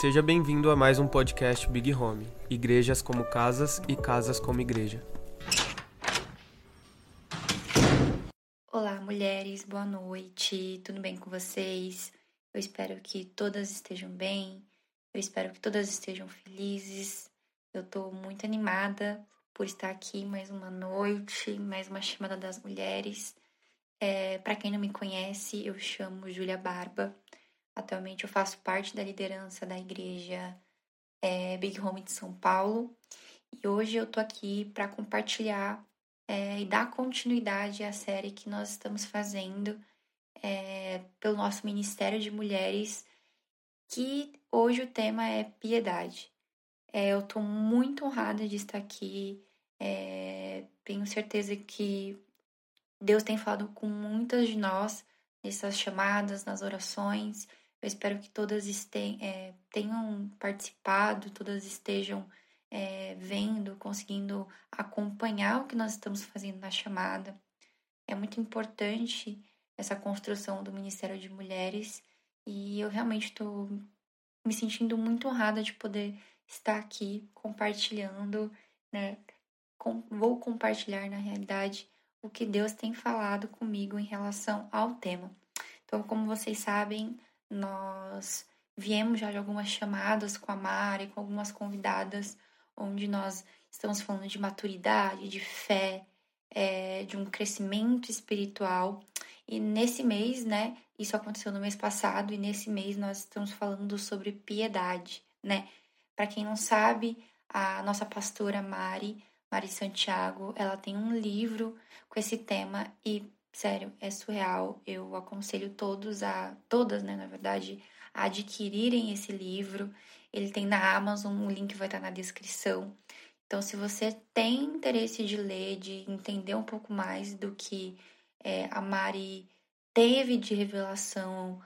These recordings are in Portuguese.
Seja bem-vindo a mais um podcast Big Home Igrejas como Casas e Casas como Igreja. Olá, mulheres, boa noite, tudo bem com vocês? Eu espero que todas estejam bem, eu espero que todas estejam felizes. Eu tô muito animada por estar aqui mais uma noite, mais uma chamada das mulheres. É, Para quem não me conhece, eu chamo Júlia Barba. Atualmente eu faço parte da liderança da igreja é, Big Home de São Paulo e hoje eu tô aqui para compartilhar é, e dar continuidade à série que nós estamos fazendo é, pelo nosso Ministério de Mulheres, que hoje o tema é piedade. É, eu tô muito honrada de estar aqui, é, tenho certeza que Deus tem falado com muitas de nós nessas chamadas, nas orações. Eu espero que todas é, tenham participado, todas estejam é, vendo, conseguindo acompanhar o que nós estamos fazendo na chamada. É muito importante essa construção do Ministério de Mulheres e eu realmente estou me sentindo muito honrada de poder estar aqui compartilhando, né? Com, vou compartilhar na realidade o que Deus tem falado comigo em relação ao tema. Então, como vocês sabem, nós viemos já de algumas chamadas com a Mari, com algumas convidadas, onde nós estamos falando de maturidade, de fé, é, de um crescimento espiritual. E nesse mês, né, isso aconteceu no mês passado, e nesse mês nós estamos falando sobre piedade, né? Para quem não sabe, a nossa pastora Mari, Mari Santiago, ela tem um livro com esse tema e Sério, é surreal. Eu aconselho todos a, todas, né, na verdade, a adquirirem esse livro. Ele tem na Amazon, o link vai estar na descrição. Então, se você tem interesse de ler, de entender um pouco mais do que é, a Mari teve de revelação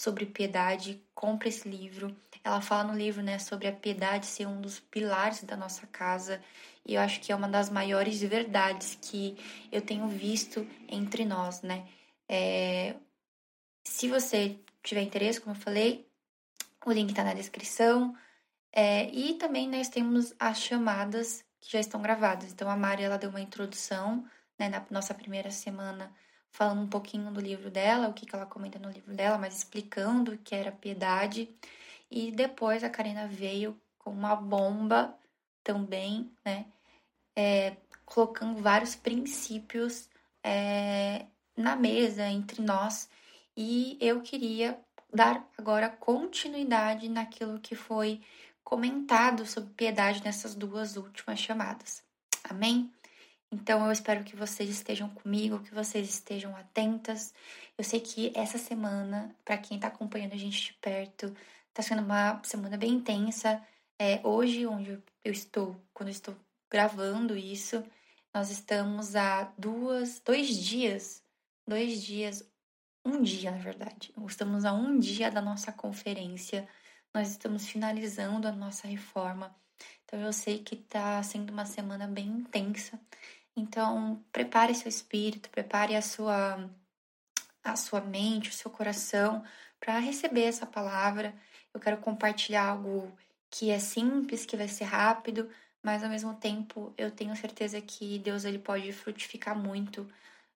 sobre piedade, compre esse livro. Ela fala no livro, né, sobre a piedade ser um dos pilares da nossa casa e eu acho que é uma das maiores verdades que eu tenho visto entre nós, né? É, se você tiver interesse, como eu falei, o link está na descrição. É, e também nós temos as chamadas que já estão gravadas. Então a Mari ela deu uma introdução né, na nossa primeira semana, falando um pouquinho do livro dela, o que, que ela comenta no livro dela, mas explicando o que era piedade. E depois a Karina veio com uma bomba também, né? É, colocando vários princípios é, na mesa entre nós e eu queria dar agora continuidade naquilo que foi comentado sobre piedade nessas duas últimas chamadas. Amém? Então eu espero que vocês estejam comigo, que vocês estejam atentas. Eu sei que essa semana, para quem está acompanhando a gente de perto, está sendo uma semana bem intensa. É, hoje, onde eu estou, quando eu estou gravando isso, nós estamos há duas, dois dias, dois dias, um dia na verdade. Estamos a um dia da nossa conferência. Nós estamos finalizando a nossa reforma. Então eu sei que está sendo uma semana bem intensa. Então prepare seu espírito, prepare a sua a sua mente, o seu coração para receber essa palavra. Eu quero compartilhar algo que é simples, que vai ser rápido, mas ao mesmo tempo eu tenho certeza que Deus ele pode frutificar muito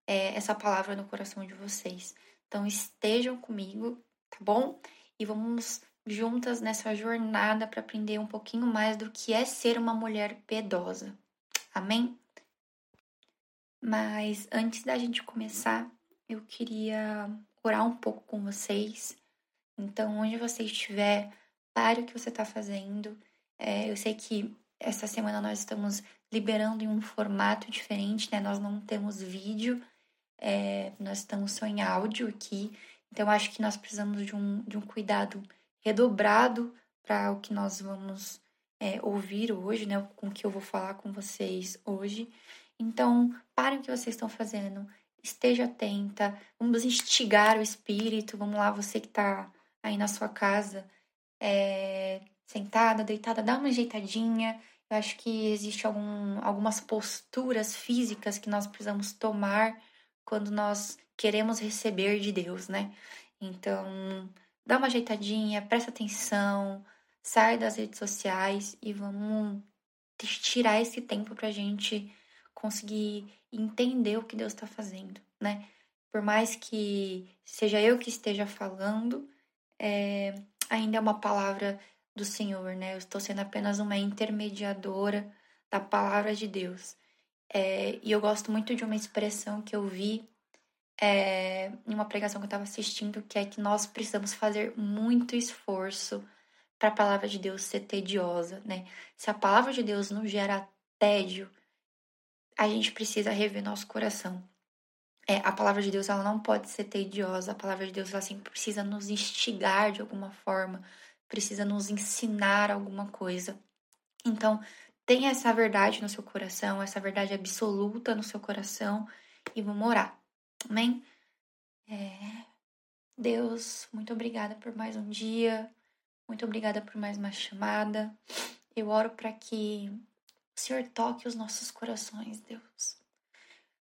é, essa palavra no coração de vocês. Então estejam comigo, tá bom? E vamos juntas nessa jornada para aprender um pouquinho mais do que é ser uma mulher piedosa. Amém? Mas antes da gente começar, eu queria orar um pouco com vocês. Então, onde você estiver, pare o que você está fazendo. É, eu sei que essa semana nós estamos liberando em um formato diferente, né? Nós não temos vídeo, é, nós estamos só em áudio aqui. Então, acho que nós precisamos de um, de um cuidado redobrado para o que nós vamos é, ouvir hoje, né? Com o que eu vou falar com vocês hoje. Então, parem o que vocês estão fazendo, esteja atenta, vamos instigar o espírito. Vamos lá, você que está aí na sua casa, é, sentada, deitada, dá uma ajeitadinha. Eu acho que existe algum, algumas posturas físicas que nós precisamos tomar quando nós queremos receber de Deus, né? Então, dá uma ajeitadinha, presta atenção, sair das redes sociais e vamos tirar esse tempo pra gente conseguir entender o que Deus está fazendo, né? Por mais que seja eu que esteja falando, é, ainda é uma palavra do Senhor, né? Eu estou sendo apenas uma intermediadora da palavra de Deus. É, e eu gosto muito de uma expressão que eu vi é, em uma pregação que eu estava assistindo, que é que nós precisamos fazer muito esforço para a palavra de Deus ser tediosa, né? Se a palavra de Deus não gera tédio, a gente precisa rever nosso coração. É, a palavra de Deus ela não pode ser tediosa, a palavra de Deus ela sempre precisa nos instigar de alguma forma, precisa nos ensinar alguma coisa. Então, tenha essa verdade no seu coração, essa verdade absoluta no seu coração e vamos orar. Amém? É... Deus, muito obrigada por mais um dia, muito obrigada por mais uma chamada. Eu oro para que o Senhor toque os nossos corações, Deus.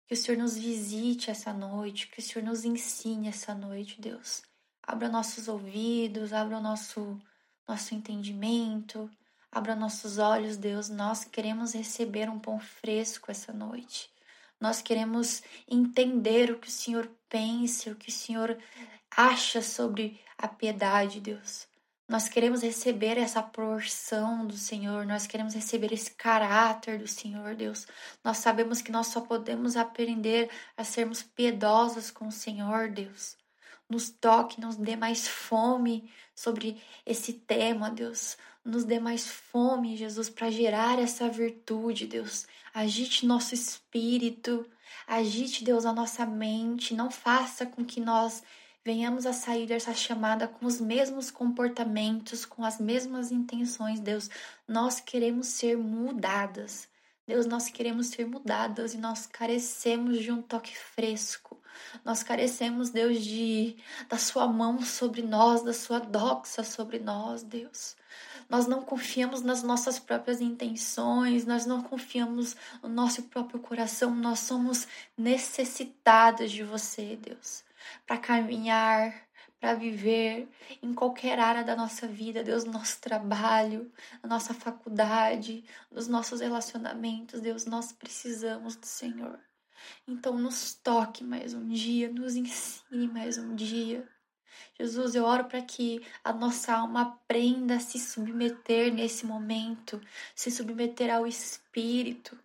Que o Senhor nos visite essa noite, que o Senhor nos ensine essa noite, Deus. Abra nossos ouvidos, abra o nosso, nosso entendimento, abra nossos olhos, Deus. Nós queremos receber um pão fresco essa noite. Nós queremos entender o que o Senhor pensa, o que o Senhor acha sobre a piedade, Deus. Nós queremos receber essa porção do Senhor, nós queremos receber esse caráter do Senhor, Deus. Nós sabemos que nós só podemos aprender a sermos piedosos com o Senhor, Deus. Nos toque, nos dê mais fome sobre esse tema, Deus. Nos dê mais fome, Jesus, para gerar essa virtude, Deus. Agite nosso espírito, agite, Deus, a nossa mente. Não faça com que nós venhamos a sair dessa chamada com os mesmos comportamentos, com as mesmas intenções, Deus. Nós queremos ser mudadas. Deus, nós queremos ser mudadas e nós carecemos de um toque fresco. Nós carecemos, Deus, de da sua mão sobre nós, da sua doxa sobre nós, Deus. Nós não confiamos nas nossas próprias intenções, nós não confiamos no nosso próprio coração, nós somos necessitados de você, Deus, para caminhar, para viver em qualquer área da nossa vida, Deus, no nosso trabalho, na nossa faculdade, nos nossos relacionamentos, Deus, nós precisamos do Senhor. Então, nos toque mais um dia, nos ensine mais um dia. Jesus, eu oro para que a nossa alma aprenda a se submeter nesse momento, se submeter ao Espírito.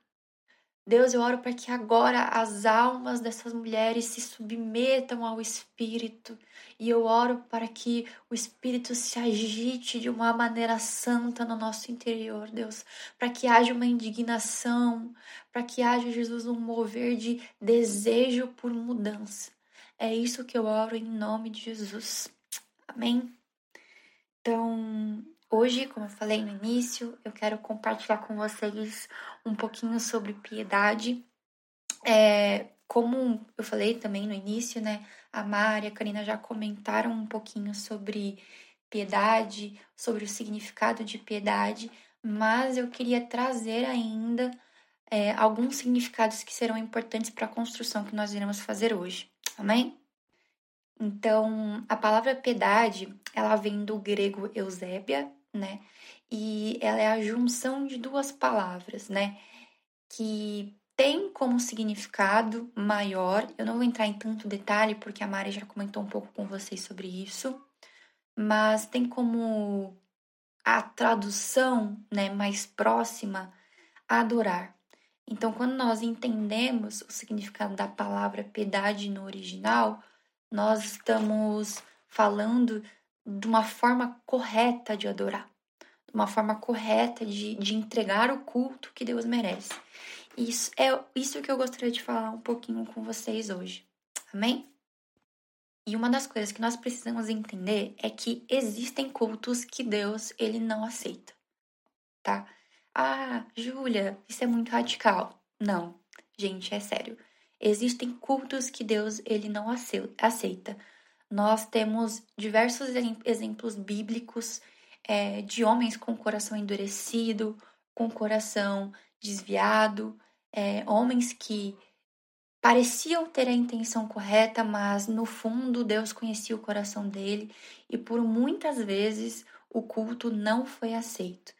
Deus, eu oro para que agora as almas dessas mulheres se submetam ao Espírito. E eu oro para que o Espírito se agite de uma maneira santa no nosso interior, Deus. Para que haja uma indignação, para que haja, Jesus, um mover de desejo por mudança. É isso que eu oro em nome de Jesus. Amém? Então, hoje, como eu falei no início, eu quero compartilhar com vocês um pouquinho sobre piedade. É, como eu falei também no início, né? A Mari e a Karina já comentaram um pouquinho sobre piedade, sobre o significado de piedade, mas eu queria trazer ainda é, alguns significados que serão importantes para a construção que nós iremos fazer hoje. Amém? Então, a palavra piedade, ela vem do grego eusébia, né? E ela é a junção de duas palavras, né? Que tem como significado maior. Eu não vou entrar em tanto detalhe porque a Mari já comentou um pouco com vocês sobre isso, mas tem como a tradução, né, mais próxima adorar. Então, quando nós entendemos o significado da palavra piedade no original, nós estamos falando de uma forma correta de adorar, de uma forma correta de, de entregar o culto que Deus merece. Isso é isso que eu gostaria de falar um pouquinho com vocês hoje. Amém? E uma das coisas que nós precisamos entender é que existem cultos que Deus ele não aceita, tá? Ah, Júlia, isso é muito radical. Não, gente, é sério. Existem cultos que Deus ele não aceita. Nós temos diversos exemplos bíblicos é, de homens com coração endurecido, com coração desviado, é, homens que pareciam ter a intenção correta, mas no fundo Deus conhecia o coração dele e por muitas vezes o culto não foi aceito,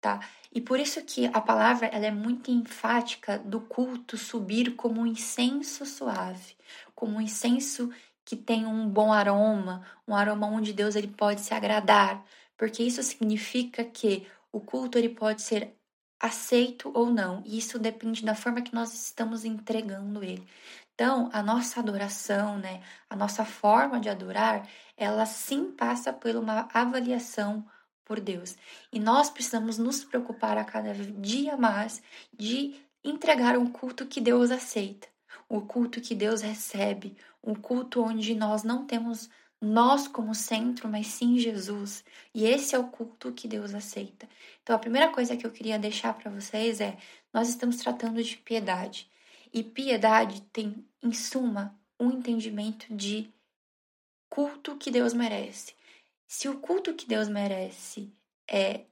tá? E por isso que a palavra ela é muito enfática do culto subir como um incenso suave, como um incenso que tem um bom aroma, um aroma onde Deus ele pode se agradar, porque isso significa que o culto ele pode ser aceito ou não, e isso depende da forma que nós estamos entregando ele. Então, a nossa adoração, né, a nossa forma de adorar, ela sim passa por uma avaliação por Deus. E nós precisamos nos preocupar a cada dia mais de entregar um culto que Deus aceita, o culto que Deus recebe, um culto onde nós não temos nós como centro, mas sim Jesus. E esse é o culto que Deus aceita. Então, a primeira coisa que eu queria deixar para vocês é: nós estamos tratando de piedade. E piedade tem, em suma, um entendimento de culto que Deus merece. Se o culto que Deus merece é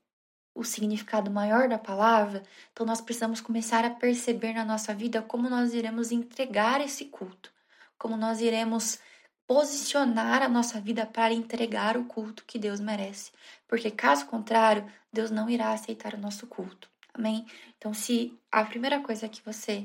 o significado maior da palavra, então nós precisamos começar a perceber na nossa vida como nós iremos entregar esse culto, como nós iremos posicionar a nossa vida para entregar o culto que Deus merece. Porque caso contrário, Deus não irá aceitar o nosso culto. Amém? Então, se a primeira coisa que você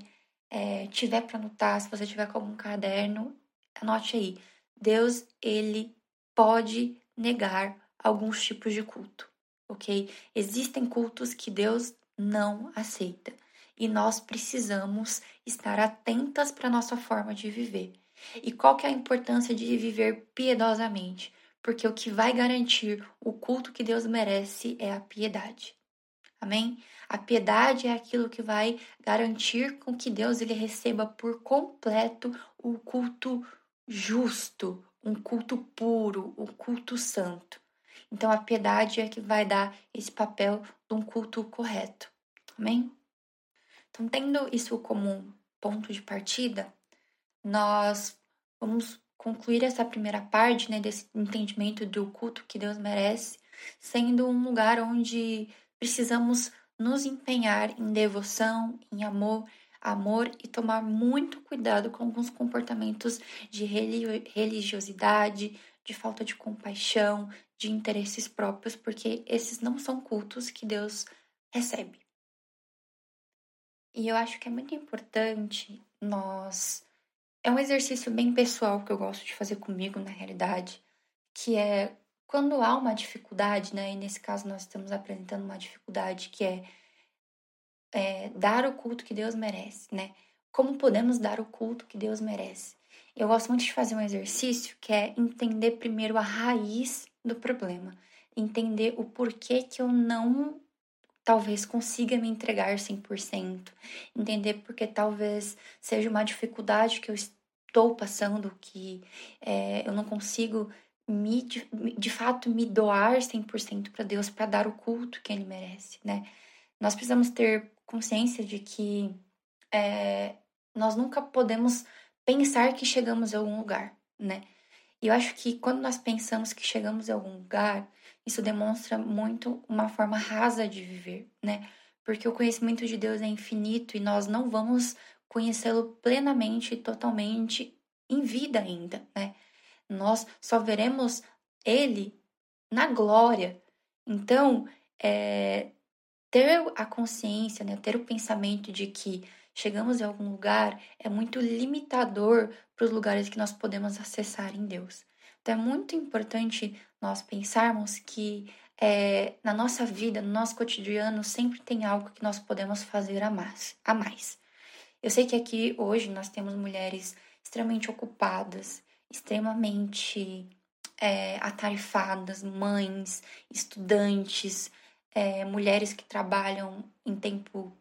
é, tiver para anotar, se você tiver com algum caderno, anote aí. Deus, ele pode negar alguns tipos de culto, ok? Existem cultos que Deus não aceita e nós precisamos estar atentas para nossa forma de viver. E qual que é a importância de viver piedosamente? Porque o que vai garantir o culto que Deus merece é a piedade. Amém? A piedade é aquilo que vai garantir com que Deus ele receba por completo o culto justo, um culto puro, um culto santo. Então a piedade é que vai dar esse papel de um culto correto. Amém? Então, tendo isso como ponto de partida, nós vamos concluir essa primeira parte, né, desse entendimento do culto que Deus merece, sendo um lugar onde precisamos nos empenhar em devoção, em amor, amor e tomar muito cuidado com alguns comportamentos de religiosidade, de falta de compaixão, de interesses próprios, porque esses não são cultos que Deus recebe. E eu acho que é muito importante nós. É um exercício bem pessoal que eu gosto de fazer comigo, na realidade, que é quando há uma dificuldade, né, e nesse caso nós estamos apresentando uma dificuldade que é, é dar o culto que Deus merece, né? Como podemos dar o culto que Deus merece? Eu gosto muito de fazer um exercício que é entender primeiro a raiz do problema, entender o porquê que eu não talvez consiga me entregar 100%, entender porque talvez seja uma dificuldade que eu estou passando, que é, eu não consigo me, de, de fato me doar 100% para Deus para dar o culto que ele merece, né? Nós precisamos ter consciência de que é, nós nunca podemos pensar que chegamos a algum lugar, né? E eu acho que quando nós pensamos que chegamos a algum lugar, isso demonstra muito uma forma rasa de viver, né? Porque o conhecimento de Deus é infinito e nós não vamos conhecê-lo plenamente e totalmente em vida ainda, né? nós só veremos Ele na glória. Então, é, ter a consciência, né, ter o pensamento de que chegamos em algum lugar é muito limitador para os lugares que nós podemos acessar em Deus. Então, é muito importante nós pensarmos que é, na nossa vida, no nosso cotidiano, sempre tem algo que nós podemos fazer a mais. A mais. Eu sei que aqui hoje nós temos mulheres extremamente ocupadas, extremamente é, atarefadas, mães, estudantes, é, mulheres que trabalham em tempo,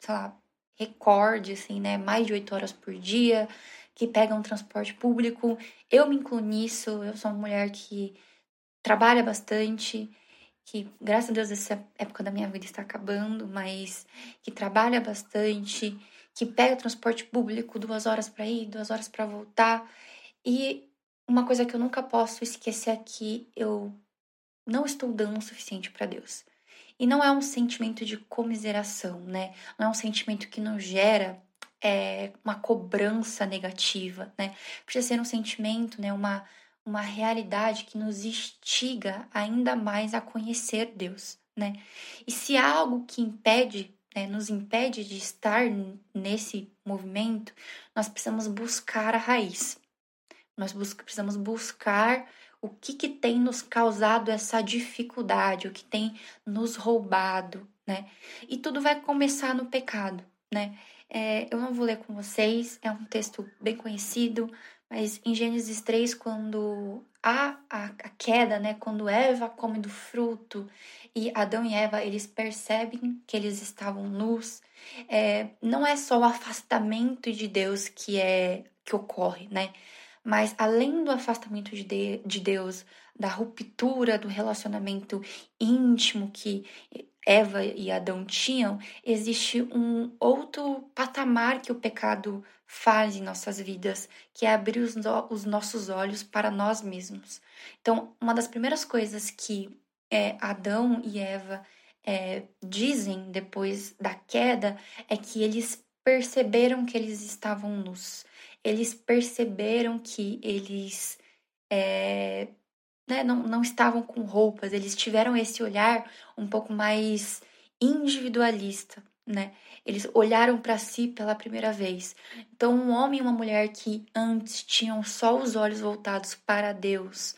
sei lá, recorde, assim, né? Mais de oito horas por dia, que pegam transporte público. Eu me incluo nisso, eu sou uma mulher que trabalha bastante, que, graças a Deus, essa época da minha vida está acabando, mas que trabalha bastante, que pega transporte público duas horas para ir, duas horas para voltar. E uma coisa que eu nunca posso esquecer é que eu não estou dando o suficiente para Deus. E não é um sentimento de comiseração, né? Não é um sentimento que nos gera é, uma cobrança negativa, né? Precisa ser um sentimento, né? Uma, uma realidade que nos instiga ainda mais a conhecer Deus, né? E se há algo que impede, né, nos impede de estar nesse movimento, nós precisamos buscar a raiz. Nós bus precisamos buscar o que, que tem nos causado essa dificuldade, o que tem nos roubado, né? E tudo vai começar no pecado, né? É, eu não vou ler com vocês, é um texto bem conhecido, mas em Gênesis 3, quando há a, a queda, né? Quando Eva come do fruto e Adão e Eva eles percebem que eles estavam nus, é, não é só o afastamento de Deus que é que ocorre, né? Mas além do afastamento de, de, de Deus, da ruptura do relacionamento íntimo que Eva e Adão tinham, existe um outro patamar que o pecado faz em nossas vidas, que é abrir os, no os nossos olhos para nós mesmos. Então, uma das primeiras coisas que é, Adão e Eva é, dizem depois da queda é que eles perceberam que eles estavam nus eles perceberam que eles é, né, não, não estavam com roupas, eles tiveram esse olhar um pouco mais individualista, né? Eles olharam para si pela primeira vez. Então, um homem e uma mulher que antes tinham só os olhos voltados para Deus,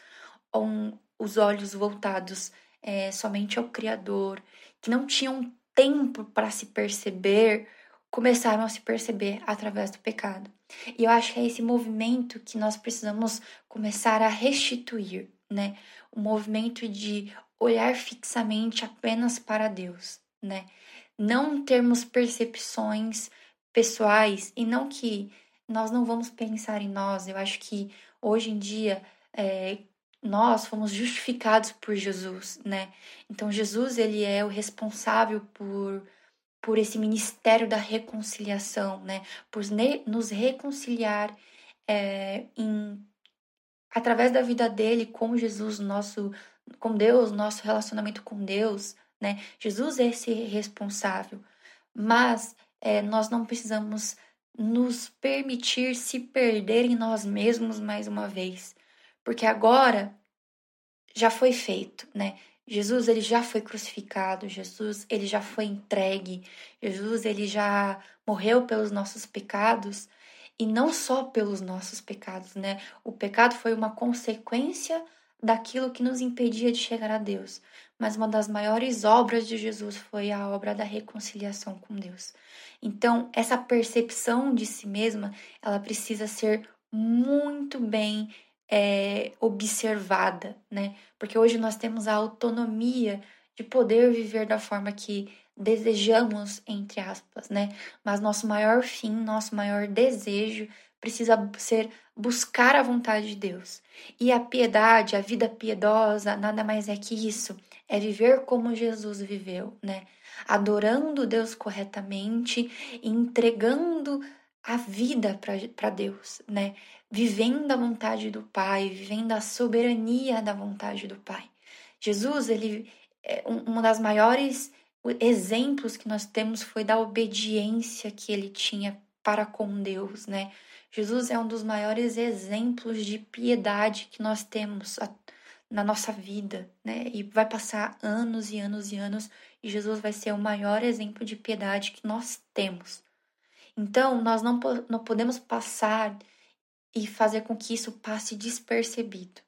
ou um, os olhos voltados é, somente ao Criador, que não tinham tempo para se perceber, começaram a se perceber através do pecado. E eu acho que é esse movimento que nós precisamos começar a restituir, né? O movimento de olhar fixamente apenas para Deus, né? Não termos percepções pessoais e não que nós não vamos pensar em nós. Eu acho que hoje em dia é, nós fomos justificados por Jesus, né? Então Jesus ele é o responsável por por esse ministério da reconciliação, né? Por nos reconciliar é, em, através da vida dele com Jesus, nosso, com Deus, nosso relacionamento com Deus, né? Jesus é esse responsável, mas é, nós não precisamos nos permitir se perder em nós mesmos mais uma vez, porque agora já foi feito, né? Jesus ele já foi crucificado, Jesus ele já foi entregue, Jesus ele já morreu pelos nossos pecados e não só pelos nossos pecados, né? O pecado foi uma consequência daquilo que nos impedia de chegar a Deus, mas uma das maiores obras de Jesus foi a obra da reconciliação com Deus. Então, essa percepção de si mesma, ela precisa ser muito bem é, observada, né? Porque hoje nós temos a autonomia de poder viver da forma que desejamos, entre aspas, né? Mas nosso maior fim, nosso maior desejo precisa ser buscar a vontade de Deus. E a piedade, a vida piedosa, nada mais é que isso, é viver como Jesus viveu, né? Adorando Deus corretamente, entregando a vida para Deus, né? Vivendo a vontade do Pai, vivendo a soberania da vontade do Pai. Jesus, ele é uma das maiores exemplos que nós temos foi da obediência que ele tinha para com Deus, né? Jesus é um dos maiores exemplos de piedade que nós temos na nossa vida, né? E vai passar anos e anos e anos e Jesus vai ser o maior exemplo de piedade que nós temos. Então, nós não, não podemos passar e fazer com que isso passe despercebido.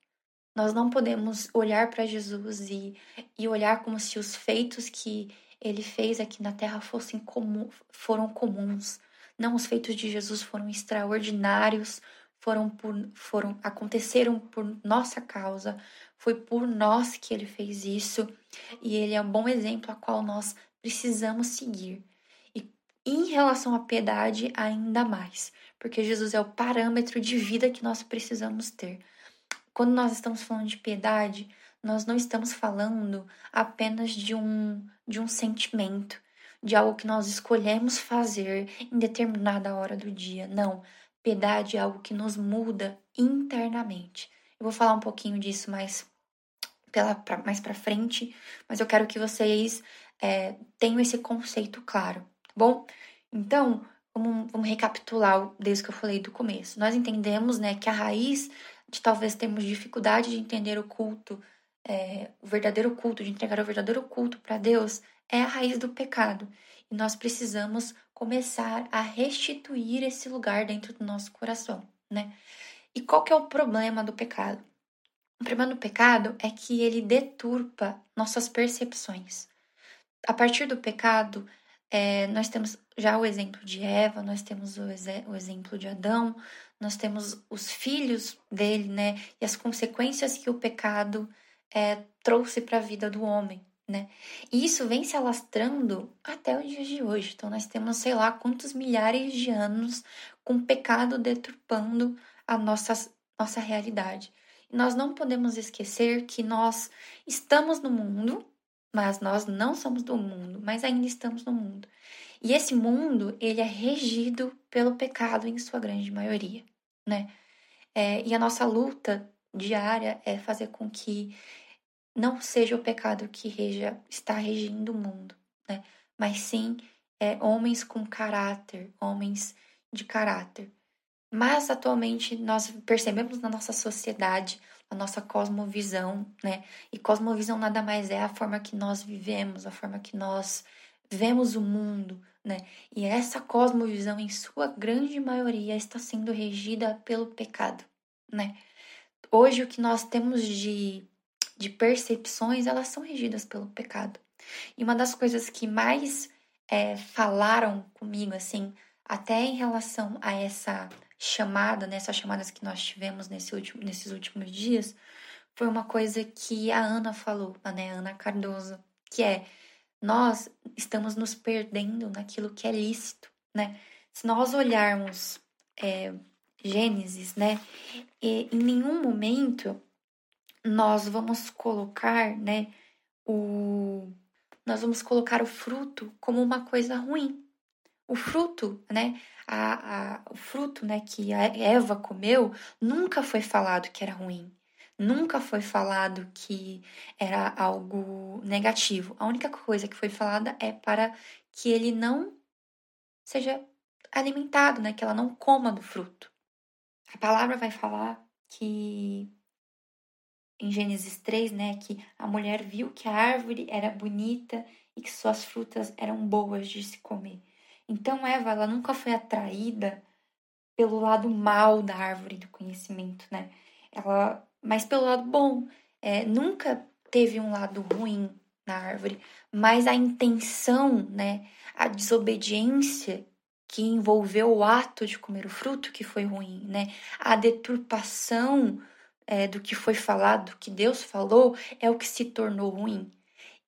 Nós não podemos olhar para Jesus e, e olhar como se os feitos que ele fez aqui na terra fossem comum, foram comuns. Não, os feitos de Jesus foram extraordinários, foram por, foram aconteceram por nossa causa, foi por nós que ele fez isso, e ele é um bom exemplo a qual nós precisamos seguir em relação à piedade, ainda mais, porque Jesus é o parâmetro de vida que nós precisamos ter. Quando nós estamos falando de piedade, nós não estamos falando apenas de um, de um sentimento, de algo que nós escolhemos fazer em determinada hora do dia. Não. Piedade é algo que nos muda internamente. Eu vou falar um pouquinho disso mais, pela, pra, mais pra frente, mas eu quero que vocês é, tenham esse conceito claro bom? Então, vamos, vamos recapitular desde que eu falei do começo. Nós entendemos né, que a raiz de talvez termos dificuldade de entender o culto, é, o verdadeiro culto, de entregar o verdadeiro culto para Deus, é a raiz do pecado. E nós precisamos começar a restituir esse lugar dentro do nosso coração, né? E qual que é o problema do pecado? O problema do pecado é que ele deturpa nossas percepções. A partir do pecado, é, nós temos já o exemplo de Eva, nós temos o, o exemplo de Adão, nós temos os filhos dele, né? E as consequências que o pecado é, trouxe para a vida do homem, né? E isso vem se alastrando até os dias de hoje. Então, nós temos, sei lá, quantos milhares de anos com pecado deturpando a nossa, nossa realidade. E nós não podemos esquecer que nós estamos no mundo, mas nós não somos do mundo, mas ainda estamos no mundo. E esse mundo, ele é regido pelo pecado em sua grande maioria, né? É, e a nossa luta diária é fazer com que não seja o pecado que reja, está regindo o mundo, né? Mas sim é, homens com caráter, homens de caráter. Mas atualmente nós percebemos na nossa sociedade a nossa cosmovisão, né? E cosmovisão nada mais é a forma que nós vivemos, a forma que nós vemos o mundo, né? E essa cosmovisão, em sua grande maioria, está sendo regida pelo pecado, né? Hoje, o que nós temos de, de percepções, elas são regidas pelo pecado. E uma das coisas que mais é, falaram comigo, assim, até em relação a essa chamada, nessas né, chamadas que nós tivemos nesse último, nesses últimos dias, foi uma coisa que a Ana falou, né, a Ana Cardoso, que é nós estamos nos perdendo naquilo que é lícito, né? Se nós olharmos é, Gênesis, né, e em nenhum momento nós vamos colocar, né, o nós vamos colocar o fruto como uma coisa ruim. O fruto, né, a, a, o fruto, né, que a Eva comeu, nunca foi falado que era ruim. Nunca foi falado que era algo negativo. A única coisa que foi falada é para que ele não seja alimentado, né? Que ela não coma do fruto. A palavra vai falar que em Gênesis 3, né, que a mulher viu que a árvore era bonita e que suas frutas eram boas de se comer. Então Eva, ela nunca foi atraída pelo lado mal da árvore do conhecimento, né? Ela mas pelo lado bom. É, nunca teve um lado ruim na árvore, mas a intenção, né, a desobediência que envolveu o ato de comer o fruto que foi ruim, né, a deturpação é, do que foi falado, do que Deus falou, é o que se tornou ruim.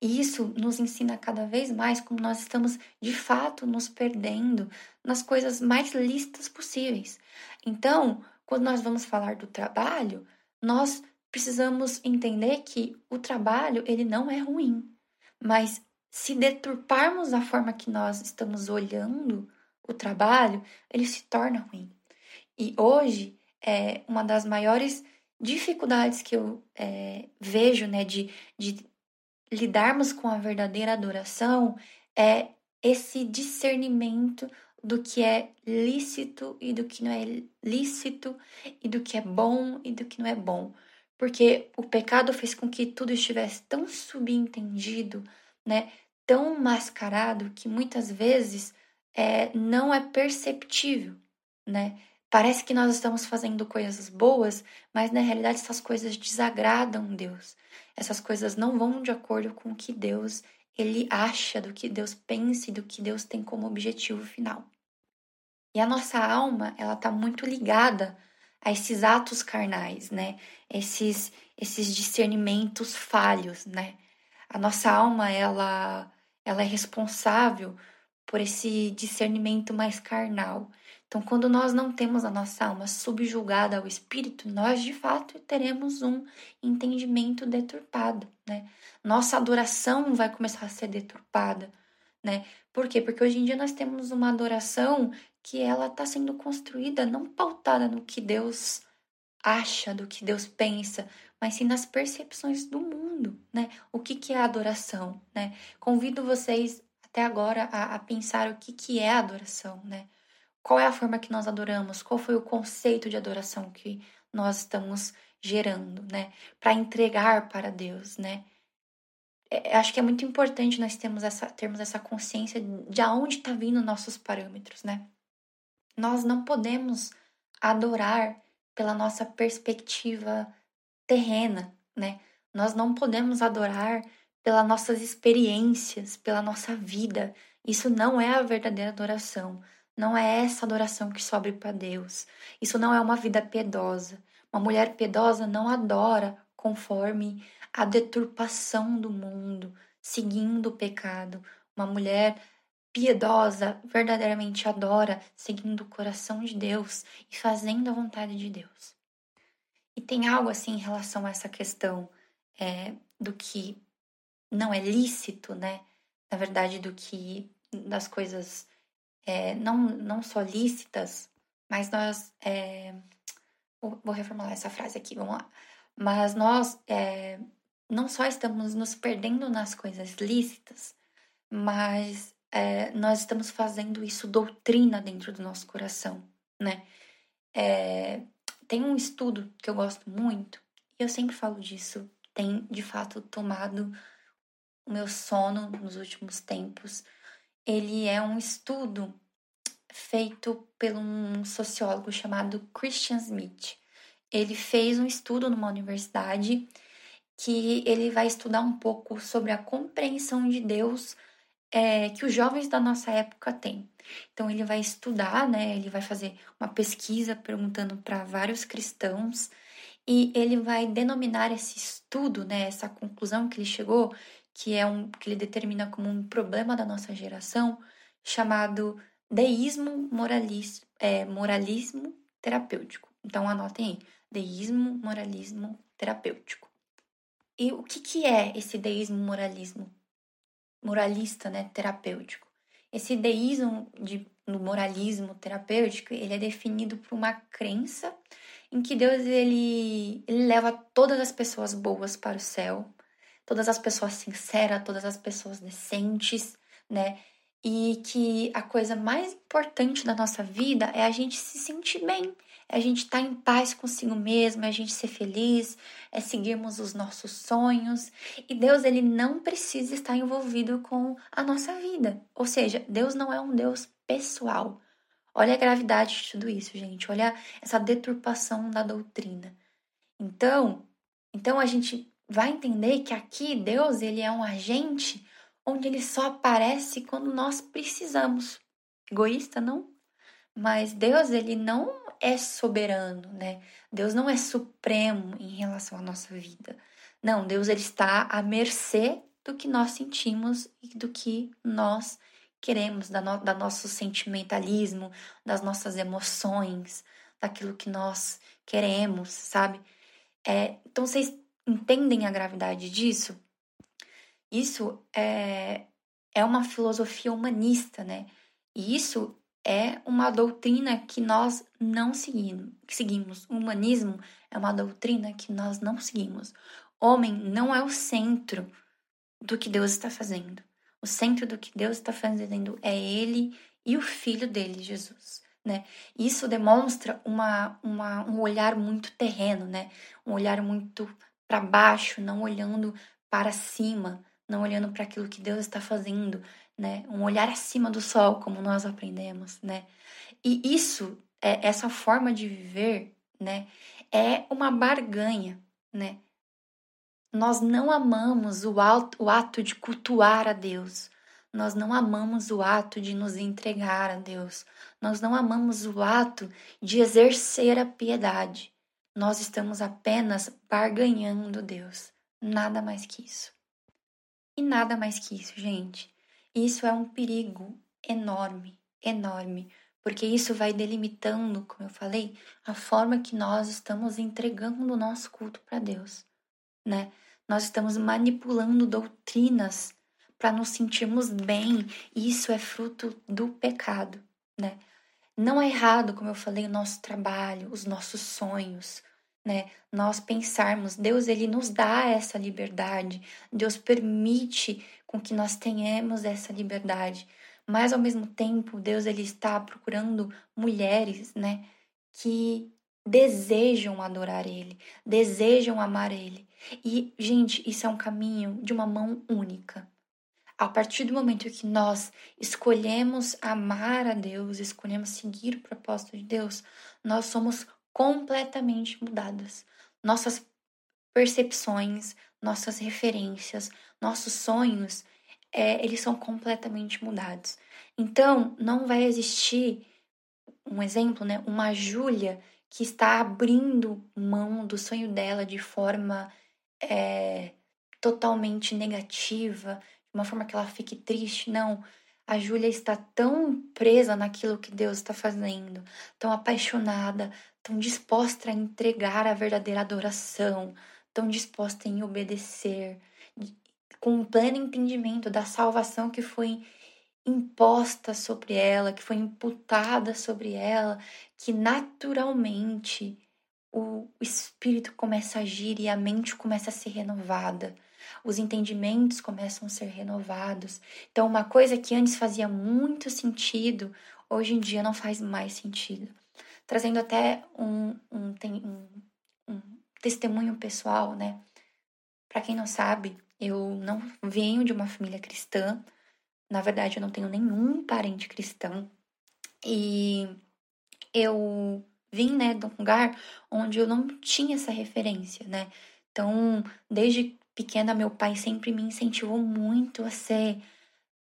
E isso nos ensina cada vez mais como nós estamos de fato nos perdendo nas coisas mais listas possíveis. Então, quando nós vamos falar do trabalho, nós precisamos entender que o trabalho ele não é ruim, mas se deturparmos a forma que nós estamos olhando o trabalho, ele se torna ruim. E hoje é uma das maiores dificuldades que eu é, vejo, né, de, de lidarmos com a verdadeira adoração é esse discernimento do que é lícito e do que não é lícito, e do que é bom e do que não é bom. Porque o pecado fez com que tudo estivesse tão subentendido, né, tão mascarado, que muitas vezes é, não é perceptível, né? Parece que nós estamos fazendo coisas boas, mas na realidade essas coisas desagradam Deus. Essas coisas não vão de acordo com o que Deus ele acha, do que Deus pensa e do que Deus tem como objetivo final. E a nossa alma, ela tá muito ligada a esses atos carnais, né? Esses esses discernimentos falhos, né? A nossa alma, ela ela é responsável por esse discernimento mais carnal. Então, quando nós não temos a nossa alma subjugada ao espírito, nós de fato teremos um entendimento deturpado, né? Nossa adoração vai começar a ser deturpada, né? Por quê? Porque hoje em dia nós temos uma adoração que ela está sendo construída não pautada no que Deus acha, do que Deus pensa, mas sim nas percepções do mundo, né? O que, que é adoração, né? Convido vocês até agora a, a pensar o que, que é adoração, né? Qual é a forma que nós adoramos? Qual foi o conceito de adoração que nós estamos gerando, né? Para entregar para Deus, né? É, acho que é muito importante nós termos essa, termos essa consciência de aonde está vindo nossos parâmetros, né? Nós não podemos adorar pela nossa perspectiva terrena, né? Nós não podemos adorar pelas nossas experiências, pela nossa vida. Isso não é a verdadeira adoração. Não é essa adoração que sobe para Deus. Isso não é uma vida piedosa. Uma mulher piedosa não adora conforme a deturpação do mundo, seguindo o pecado. Uma mulher piedosa verdadeiramente adora seguindo o coração de Deus e fazendo a vontade de Deus. E tem algo assim em relação a essa questão é, do que não é lícito, né? Na verdade, do que das coisas é, não, não só lícitas, mas nós. É, vou reformular essa frase aqui, vamos lá. Mas nós é, não só estamos nos perdendo nas coisas lícitas, mas é, nós estamos fazendo isso doutrina dentro do nosso coração, né? É, tem um estudo que eu gosto muito, e eu sempre falo disso, tem de fato tomado o meu sono nos últimos tempos. Ele é um estudo feito por um sociólogo chamado Christian Smith. Ele fez um estudo numa universidade que ele vai estudar um pouco sobre a compreensão de Deus é, que os jovens da nossa época têm. Então ele vai estudar, né? Ele vai fazer uma pesquisa perguntando para vários cristãos e ele vai denominar esse estudo, né? Essa conclusão que ele chegou, que é um que ele determina como um problema da nossa geração, chamado deísmo moralismo, é, moralismo terapêutico. Então anotem aí, deísmo moralismo terapêutico. E o que, que é esse deísmo moralismo moralista, né, terapêutico? Esse deísmo de, no moralismo terapêutico, ele é definido por uma crença em que Deus ele, ele leva todas as pessoas boas para o céu, todas as pessoas sinceras, todas as pessoas decentes, né? E que a coisa mais importante da nossa vida é a gente se sentir bem, é a gente estar tá em paz consigo mesmo, é a gente ser feliz, é seguirmos os nossos sonhos. E Deus, ele não precisa estar envolvido com a nossa vida. Ou seja, Deus não é um Deus pessoal. Olha a gravidade de tudo isso, gente. Olha essa deturpação da doutrina. Então, então a gente vai entender que aqui Deus, ele é um agente onde ele só aparece quando nós precisamos. Egoísta, não? Mas Deus, ele não é soberano, né? Deus não é supremo em relação à nossa vida. Não, Deus ele está à mercê do que nós sentimos e do que nós queremos, da, no, da nosso sentimentalismo, das nossas emoções, daquilo que nós queremos, sabe? É, então vocês entendem a gravidade disso? Isso é, é uma filosofia humanista, né? E isso é uma doutrina que nós não seguimos. O humanismo é uma doutrina que nós não seguimos. Homem não é o centro do que Deus está fazendo. O centro do que Deus está fazendo é Ele e o Filho dele, Jesus. Né? Isso demonstra uma, uma, um olhar muito terreno, né? um olhar muito para baixo, não olhando para cima, não olhando para aquilo que Deus está fazendo, né? Um olhar acima do sol, como nós aprendemos, né? E isso, é, essa forma de viver, né, é uma barganha, né? Nós não amamos o, o ato de cultuar a Deus. Nós não amamos o ato de nos entregar a Deus. Nós não amamos o ato de exercer a piedade. Nós estamos apenas barganhando Deus. Nada mais que isso. E nada mais que isso, gente. Isso é um perigo enorme, enorme, porque isso vai delimitando, como eu falei, a forma que nós estamos entregando o nosso culto para Deus, né? Nós estamos manipulando doutrinas para nos sentirmos bem, e isso é fruto do pecado, né? Não é errado, como eu falei, o nosso trabalho, os nossos sonhos, né? Nós pensarmos, Deus ele nos dá essa liberdade, Deus permite com que nós tenhamos essa liberdade, mas ao mesmo tempo Deus ele está procurando mulheres, né, que desejam adorar Ele, desejam amar Ele. E, gente, isso é um caminho de uma mão única. A partir do momento que nós escolhemos amar a Deus, escolhemos seguir o propósito de Deus, nós somos completamente mudadas. Nossas percepções, nossas referências, nossos sonhos, é, eles são completamente mudados. Então, não vai existir um exemplo, né? Uma Júlia que está abrindo mão do sonho dela de forma é, totalmente negativa, de uma forma que ela fique triste. Não. A Júlia está tão presa naquilo que Deus está fazendo, tão apaixonada, tão disposta a entregar a verdadeira adoração, tão disposta em obedecer, com um pleno entendimento da salvação que foi imposta sobre ela, que foi imputada sobre ela, que naturalmente o espírito começa a agir e a mente começa a ser renovada. Os entendimentos começam a ser renovados. Então, uma coisa que antes fazia muito sentido, hoje em dia não faz mais sentido. Trazendo até um, um, um, um testemunho pessoal, né? Para quem não sabe, eu não venho de uma família cristã, na verdade, eu não tenho nenhum parente cristão. E eu vim, né, de um lugar onde eu não tinha essa referência, né? Então, desde pequena, meu pai sempre me incentivou muito a ser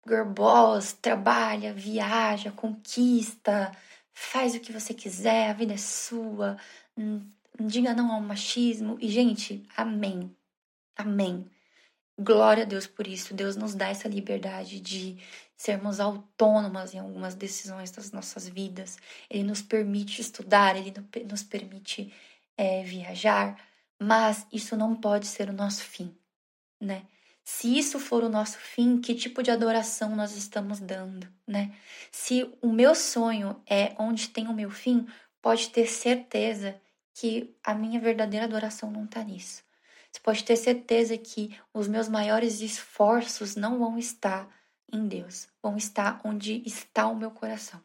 girl boss, trabalha, viaja, conquista, faz o que você quiser, a vida é sua, diga não ao machismo. E, gente, amém. Amém. Glória a Deus por isso. Deus nos dá essa liberdade de sermos autônomas em algumas decisões das nossas vidas. Ele nos permite estudar, ele nos permite é, viajar, mas isso não pode ser o nosso fim, né? Se isso for o nosso fim, que tipo de adoração nós estamos dando, né? Se o meu sonho é onde tem o meu fim, pode ter certeza que a minha verdadeira adoração não está nisso. Você pode ter certeza que os meus maiores esforços não vão estar em Deus, vão estar onde está o meu coração.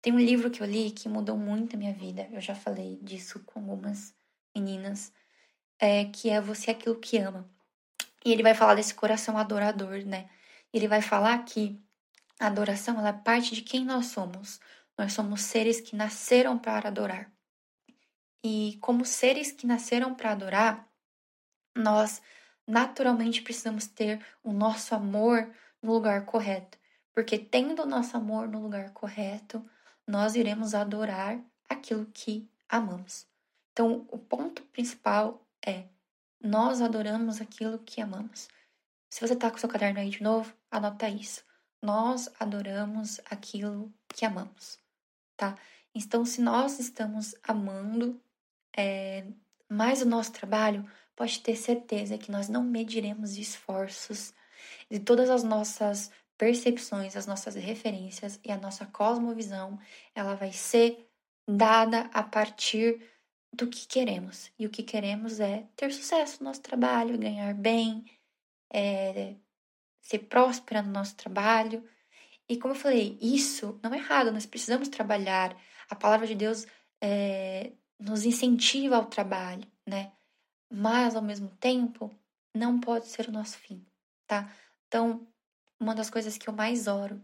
Tem um livro que eu li que mudou muito a minha vida, eu já falei disso com algumas meninas, é, que é Você é Aquilo que Ama. E ele vai falar desse coração adorador, né? Ele vai falar que a adoração ela é parte de quem nós somos. Nós somos seres que nasceram para adorar. E como seres que nasceram para adorar, nós naturalmente precisamos ter o nosso amor no lugar correto, porque tendo o nosso amor no lugar correto, nós iremos adorar aquilo que amamos. Então, o ponto principal é nós adoramos aquilo que amamos. Se você está com seu caderno aí de novo, anota isso. Nós adoramos aquilo que amamos, tá? Então, se nós estamos amando é, mais o nosso trabalho, pode ter certeza que nós não mediremos esforços de todas as nossas percepções, as nossas referências e a nossa cosmovisão, ela vai ser dada a partir do que queremos. E o que queremos é ter sucesso no nosso trabalho, ganhar bem, é, ser próspera no nosso trabalho. E como eu falei, isso não é errado, nós precisamos trabalhar. A palavra de Deus é, nos incentiva ao trabalho, né? mas ao mesmo tempo não pode ser o nosso fim, tá? Então, uma das coisas que eu mais oro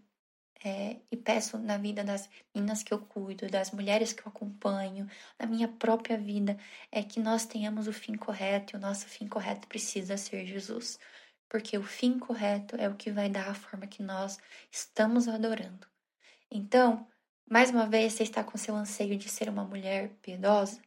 é, e peço na vida das meninas que eu cuido, das mulheres que eu acompanho, na minha própria vida, é que nós tenhamos o fim correto e o nosso fim correto precisa ser Jesus. Porque o fim correto é o que vai dar a forma que nós estamos adorando. Então, mais uma vez, você está com seu anseio de ser uma mulher piedosa?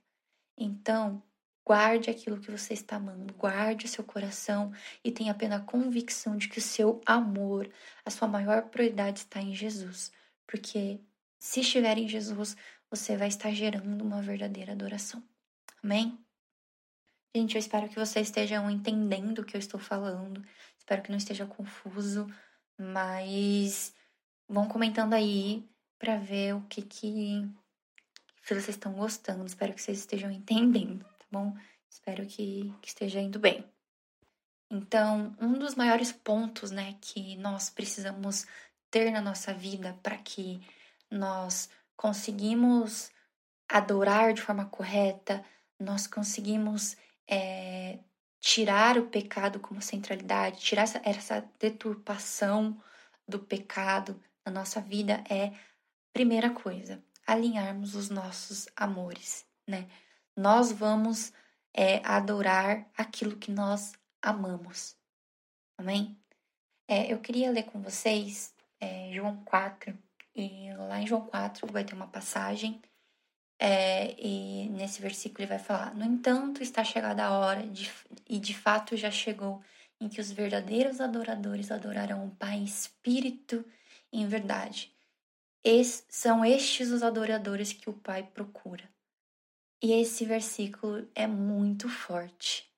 Então, Guarde aquilo que você está amando, guarde o seu coração e tenha apenas a convicção de que o seu amor, a sua maior prioridade está em Jesus. Porque se estiver em Jesus, você vai estar gerando uma verdadeira adoração. Amém? Gente, eu espero que vocês estejam entendendo o que eu estou falando. Espero que não esteja confuso, mas vão comentando aí para ver o que que se vocês estão gostando. Espero que vocês estejam entendendo bom? Espero que, que esteja indo bem. Então, um dos maiores pontos, né, que nós precisamos ter na nossa vida para que nós conseguimos adorar de forma correta, nós conseguimos é, tirar o pecado como centralidade, tirar essa, essa deturpação do pecado na nossa vida é primeira coisa, alinharmos os nossos amores, né? Nós vamos é, adorar aquilo que nós amamos. Amém? É, eu queria ler com vocês é, João 4, e lá em João 4 vai ter uma passagem, é, e nesse versículo ele vai falar: No entanto, está chegada a hora, de, e de fato já chegou, em que os verdadeiros adoradores adorarão o Pai em espírito e em verdade. Es, são estes os adoradores que o Pai procura. E esse versículo é muito forte.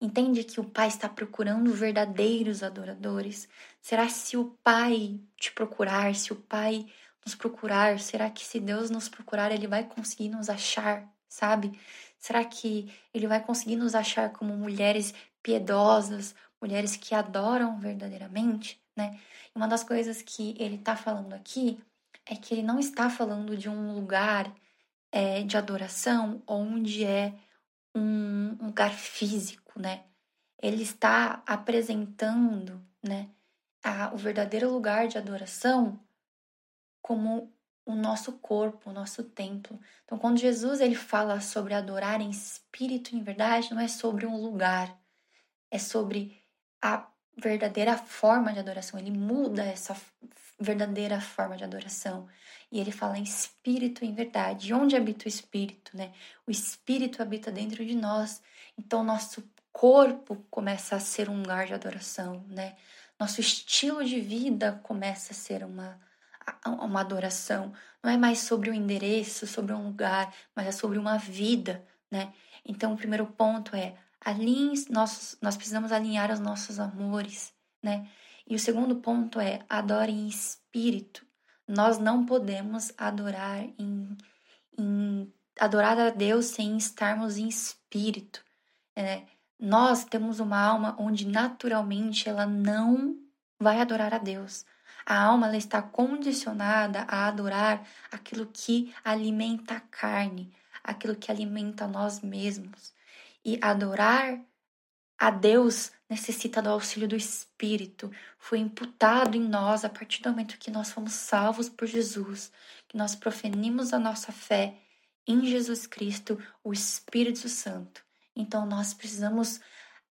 Entende que o Pai está procurando verdadeiros adoradores? Será se o Pai te procurar, se o Pai nos procurar, será que se Deus nos procurar, ele vai conseguir nos achar, sabe? Será que ele vai conseguir nos achar como mulheres piedosas, mulheres que adoram verdadeiramente, né? Uma das coisas que ele está falando aqui é que ele não está falando de um lugar é, de adoração onde é um, lugar físico, né? Ele está apresentando, né, a, o verdadeiro lugar de adoração como o nosso corpo, o nosso templo. Então, quando Jesus ele fala sobre adorar em espírito e em verdade, não é sobre um lugar, é sobre a verdadeira forma de adoração. Ele muda essa verdadeira forma de adoração. E ele fala em espírito em verdade. Onde habita o espírito, né? O espírito habita dentro de nós. Então nosso corpo começa a ser um lugar de adoração, né? Nosso estilo de vida começa a ser uma uma adoração. Não é mais sobre um endereço, sobre um lugar, mas é sobre uma vida, né? Então o primeiro ponto é alinhe nossos, nós precisamos alinhar os nossos amores, né? E o segundo ponto é adore em espírito. Nós não podemos adorar em, em adorar a Deus sem estarmos em espírito. Né? Nós temos uma alma onde naturalmente ela não vai adorar a Deus. A alma ela está condicionada a adorar aquilo que alimenta a carne, aquilo que alimenta nós mesmos. E adorar a Deus necessita do auxílio do Espírito. Foi imputado em nós a partir do momento que nós fomos salvos por Jesus, que nós proferimos a nossa fé em Jesus Cristo, o Espírito Santo. Então nós precisamos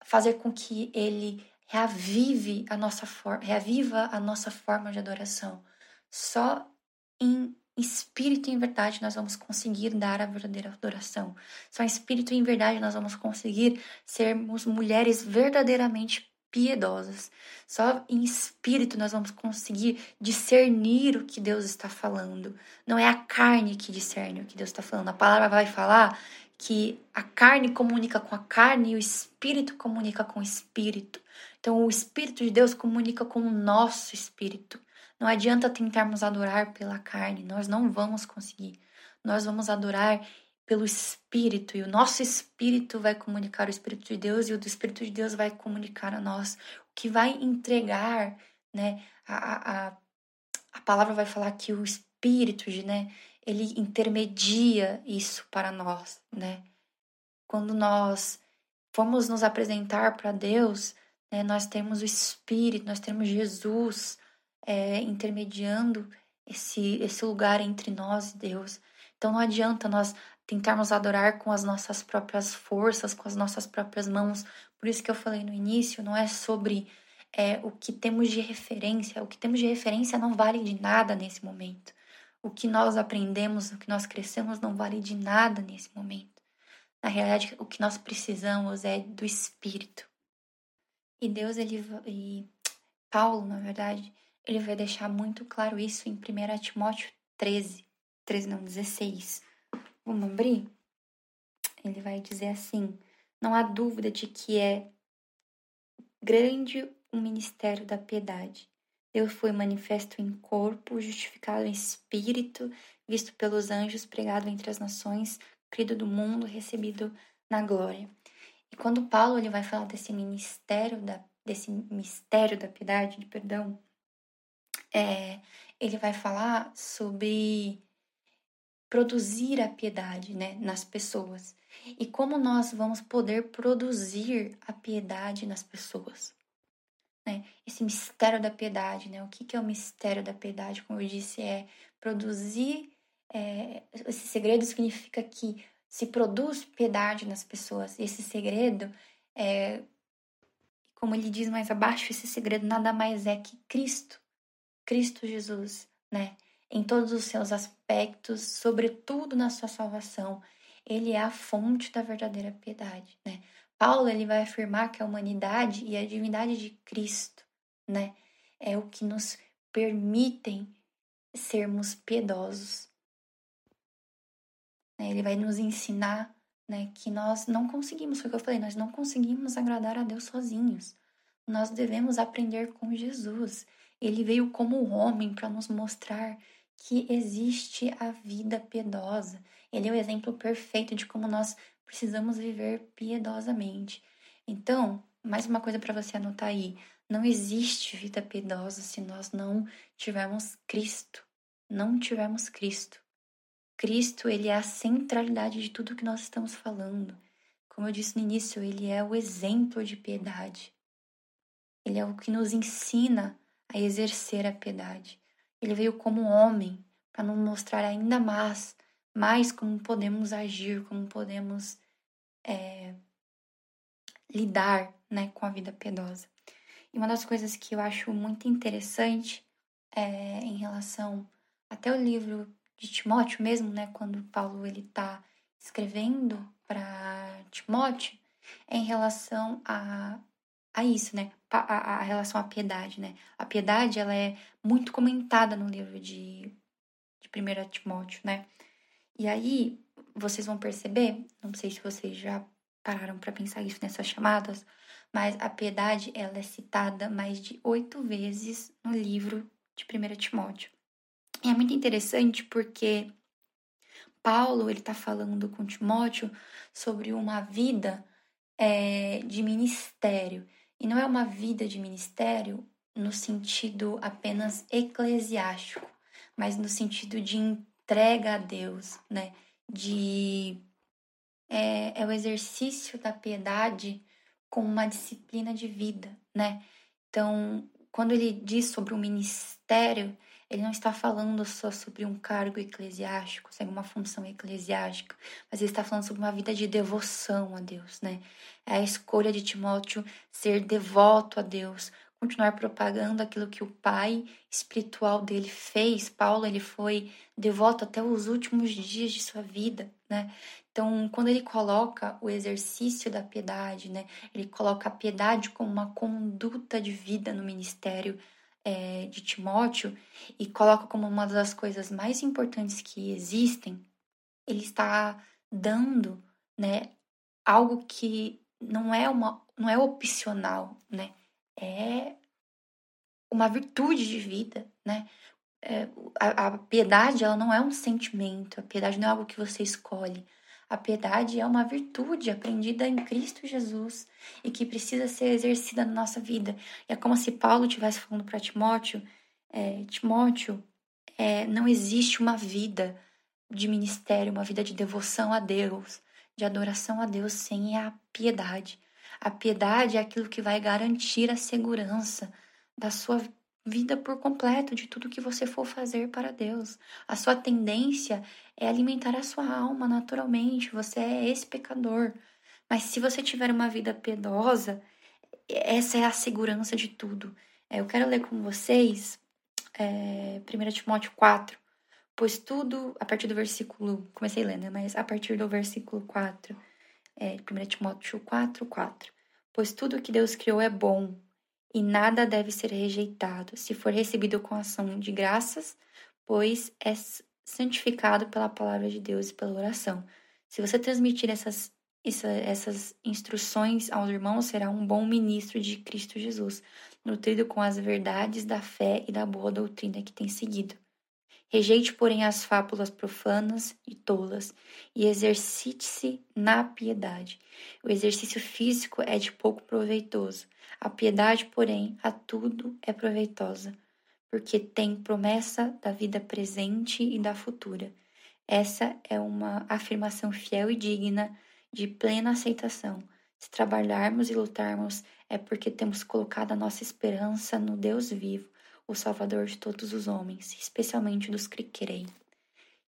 fazer com que ele reavive a nossa reaviva a nossa forma de adoração. Só em espírito e em verdade nós vamos conseguir dar a verdadeira adoração. Só em espírito e em verdade nós vamos conseguir sermos mulheres verdadeiramente piedosas. Só em espírito nós vamos conseguir discernir o que Deus está falando. Não é a carne que discerne o que Deus está falando. A palavra vai falar que a carne comunica com a carne e o espírito comunica com o espírito. Então, o espírito de Deus comunica com o nosso espírito. Não adianta tentarmos adorar pela carne, nós não vamos conseguir. Nós vamos adorar pelo Espírito e o nosso Espírito vai comunicar o Espírito de Deus e o do Espírito de Deus vai comunicar a nós. O que vai entregar, né? A, a, a palavra vai falar que o Espírito, né? Ele intermedia isso para nós, né? Quando nós formos nos apresentar para Deus, né, nós temos o Espírito, nós temos Jesus, é, intermediando esse, esse lugar entre nós e Deus. Então não adianta nós tentarmos adorar com as nossas próprias forças, com as nossas próprias mãos. Por isso que eu falei no início, não é sobre é, o que temos de referência. O que temos de referência não vale de nada nesse momento. O que nós aprendemos, o que nós crescemos não vale de nada nesse momento. Na realidade, o que nós precisamos é do Espírito. E Deus, ele e Paulo, na verdade, ele vai deixar muito claro isso em 1 Timóteo 13, 13 não, 16. Vamos abrir? Ele vai dizer assim: Não há dúvida de que é grande o ministério da piedade. Deus foi manifesto em corpo, justificado em espírito, visto pelos anjos, pregado entre as nações, crido do mundo, recebido na glória. E quando Paulo ele vai falar desse ministério da desse mistério da piedade, de perdão, é, ele vai falar sobre produzir a piedade né, nas pessoas. E como nós vamos poder produzir a piedade nas pessoas? Né? Esse mistério da piedade, né? O que, que é o mistério da piedade? Como eu disse, é produzir. É, esse segredo significa que se produz piedade nas pessoas. Esse segredo é, como ele diz mais abaixo, esse segredo nada mais é que Cristo, Cristo Jesus, né? Em todos os seus aspectos, sobretudo na sua salvação, ele é a fonte da verdadeira piedade, né? Paulo ele vai afirmar que a humanidade e a divindade de Cristo, né, é o que nos permitem sermos piedosos. Né? Ele vai nos ensinar né, que nós não conseguimos, foi o que eu falei, nós não conseguimos agradar a Deus sozinhos. Nós devemos aprender com Jesus. Ele veio como homem para nos mostrar que existe a vida piedosa. Ele é o exemplo perfeito de como nós precisamos viver piedosamente. Então, mais uma coisa para você anotar aí: não existe vida piedosa se nós não tivermos Cristo. Não tivermos Cristo. Cristo, ele é a centralidade de tudo que nós estamos falando. Como eu disse no início, ele é o exemplo de piedade. Ele é o que nos ensina a exercer a piedade. Ele veio como homem para nos mostrar ainda mais, mais como podemos agir, como podemos é, lidar né, com a vida piedosa. E uma das coisas que eu acho muito interessante é, em relação até o livro de Timóteo mesmo, né, quando Paulo ele está escrevendo para Timóteo, é em relação a, a isso, né, a, a, relação à piedade, né. A piedade ela é muito comentada no livro de, de 1 Timóteo, né. E aí vocês vão perceber, não sei se vocês já pararam para pensar isso nessas chamadas, mas a piedade ela é citada mais de oito vezes no livro de 1 Timóteo. E é muito interessante porque Paulo ele está falando com Timóteo sobre uma vida é, de ministério. E não é uma vida de ministério no sentido apenas eclesiástico, mas no sentido de entrega a Deus, né? De é, é o exercício da piedade como uma disciplina de vida, né? Então, quando ele diz sobre o ministério, ele não está falando só sobre um cargo eclesiástico, sobre uma função eclesiástica, mas ele está falando sobre uma vida de devoção a Deus, né? É a escolha de Timóteo ser devoto a Deus, continuar propagando aquilo que o pai espiritual dele fez. Paulo, ele foi devoto até os últimos dias de sua vida, né? Então, quando ele coloca o exercício da piedade, né? Ele coloca a piedade como uma conduta de vida no ministério é, de Timóteo e coloca como uma das coisas mais importantes que existem, ele está dando, né, algo que não é uma, não é opcional, né, é uma virtude de vida, né. É, a, a piedade ela não é um sentimento, a piedade não é algo que você escolhe, a piedade é uma virtude aprendida em Cristo Jesus e que precisa ser exercida na nossa vida. E é como se Paulo estivesse falando para Timóteo: é, Timóteo, é, não existe uma vida de ministério, uma vida de devoção a Deus, de adoração a Deus sem a piedade. A piedade é aquilo que vai garantir a segurança da sua vida por completo de tudo que você for fazer para Deus. A sua tendência é alimentar a sua alma naturalmente. Você é esse pecador. Mas se você tiver uma vida piedosa, essa é a segurança de tudo. É, eu quero ler com vocês é, 1 Timóteo 4. Pois tudo, a partir do versículo. Comecei lendo, né? Mas a partir do versículo 4. É, 1 Timóteo 4, 4. Pois tudo que Deus criou é bom e nada deve ser rejeitado, se for recebido com ação de graças, pois é santificado pela palavra de Deus e pela oração. Se você transmitir essas, essa, essas instruções aos irmãos, será um bom ministro de Cristo Jesus, nutrido com as verdades da fé e da boa doutrina que tem seguido. Rejeite, porém, as fábulas profanas e tolas e exercite-se na piedade. O exercício físico é de pouco proveitoso. A piedade, porém, a tudo é proveitosa, porque tem promessa da vida presente e da futura. Essa é uma afirmação fiel e digna de plena aceitação. Se trabalharmos e lutarmos, é porque temos colocado a nossa esperança no Deus vivo, o Salvador de todos os homens, especialmente dos que creem.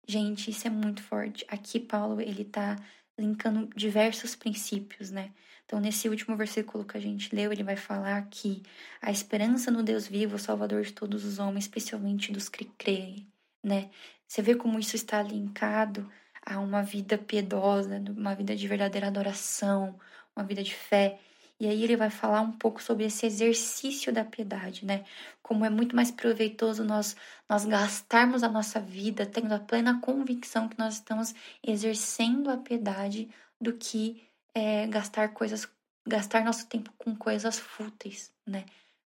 Gente, isso é muito forte. Aqui Paulo ele está linkando diversos princípios, né? Então, nesse último versículo que a gente leu, ele vai falar que a esperança no Deus vivo, Salvador de todos os homens, especialmente dos que creem, né? Você vê como isso está linkado a uma vida piedosa, uma vida de verdadeira adoração, uma vida de fé. E aí ele vai falar um pouco sobre esse exercício da piedade, né? Como é muito mais proveitoso nós nós gastarmos a nossa vida tendo a plena convicção que nós estamos exercendo a piedade do que é, gastar coisas, gastar nosso tempo com coisas fúteis, né?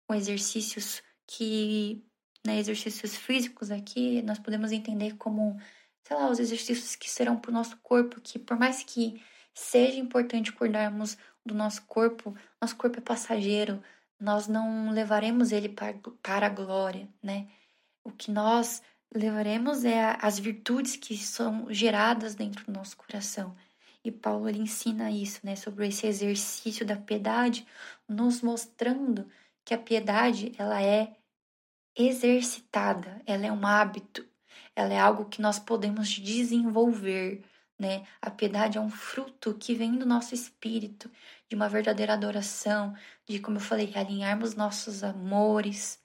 Com exercícios que, né, exercícios físicos aqui, nós podemos entender como, sei lá, os exercícios que serão para o nosso corpo, que por mais que seja importante cuidarmos do nosso corpo, nosso corpo é passageiro, nós não levaremos ele para, para a glória, né? O que nós levaremos é as virtudes que são geradas dentro do nosso coração. E Paulo ele ensina isso, né, sobre esse exercício da piedade, nos mostrando que a piedade ela é exercitada, ela é um hábito, ela é algo que nós podemos desenvolver, né? A piedade é um fruto que vem do nosso espírito, de uma verdadeira adoração, de, como eu falei, alinharmos nossos amores,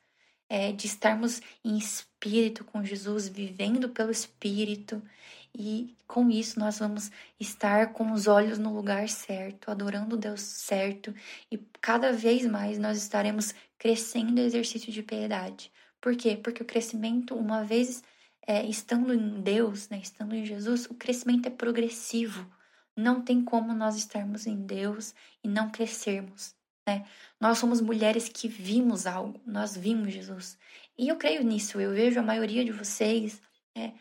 é, de estarmos em espírito com Jesus, vivendo pelo espírito. E com isso nós vamos estar com os olhos no lugar certo, adorando o Deus certo, e cada vez mais nós estaremos crescendo no exercício de piedade. Por quê? Porque o crescimento, uma vez é, estando em Deus, né, estando em Jesus, o crescimento é progressivo. Não tem como nós estarmos em Deus e não crescermos. Né? Nós somos mulheres que vimos algo, nós vimos Jesus. E eu creio nisso, eu vejo a maioria de vocês, né?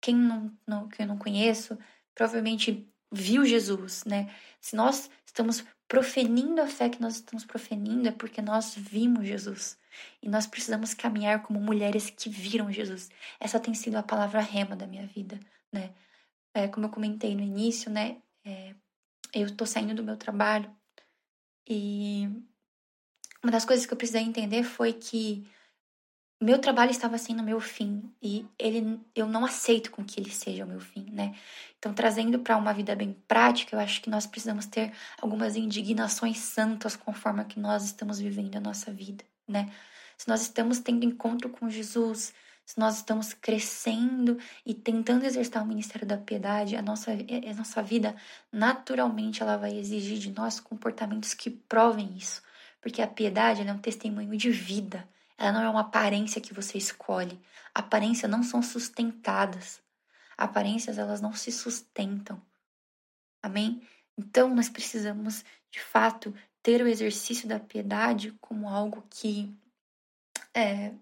Quem não, não, que eu não conheço, provavelmente viu Jesus, né? Se nós estamos proferindo a fé que nós estamos proferindo, é porque nós vimos Jesus. E nós precisamos caminhar como mulheres que viram Jesus. Essa tem sido a palavra rema da minha vida, né? É, como eu comentei no início, né? É, eu estou saindo do meu trabalho e uma das coisas que eu precisei entender foi que meu trabalho estava sendo meu fim e ele eu não aceito com que ele seja o meu fim, né? Então, trazendo para uma vida bem prática, eu acho que nós precisamos ter algumas indignações santas conforme a que nós estamos vivendo a nossa vida, né? Se nós estamos tendo encontro com Jesus, se nós estamos crescendo e tentando exercitar o ministério da piedade, a nossa, a nossa vida naturalmente ela vai exigir de nós comportamentos que provem isso, porque a piedade é um testemunho de vida. Ela não é uma aparência que você escolhe. Aparências não são sustentadas. Aparências, elas não se sustentam. Amém? Então, nós precisamos, de fato, ter o exercício da piedade como algo que é,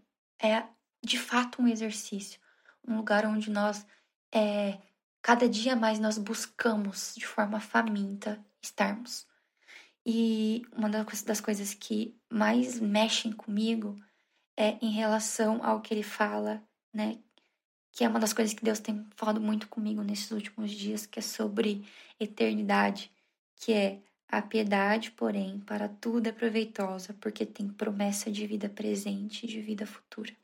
é de fato um exercício. Um lugar onde nós, é, cada dia mais, nós buscamos de forma faminta estarmos. E uma das coisas que mais mexem comigo é em relação ao que ele fala, né? Que é uma das coisas que Deus tem falado muito comigo nesses últimos dias, que é sobre eternidade, que é a piedade, porém, para tudo é proveitosa, porque tem promessa de vida presente e de vida futura.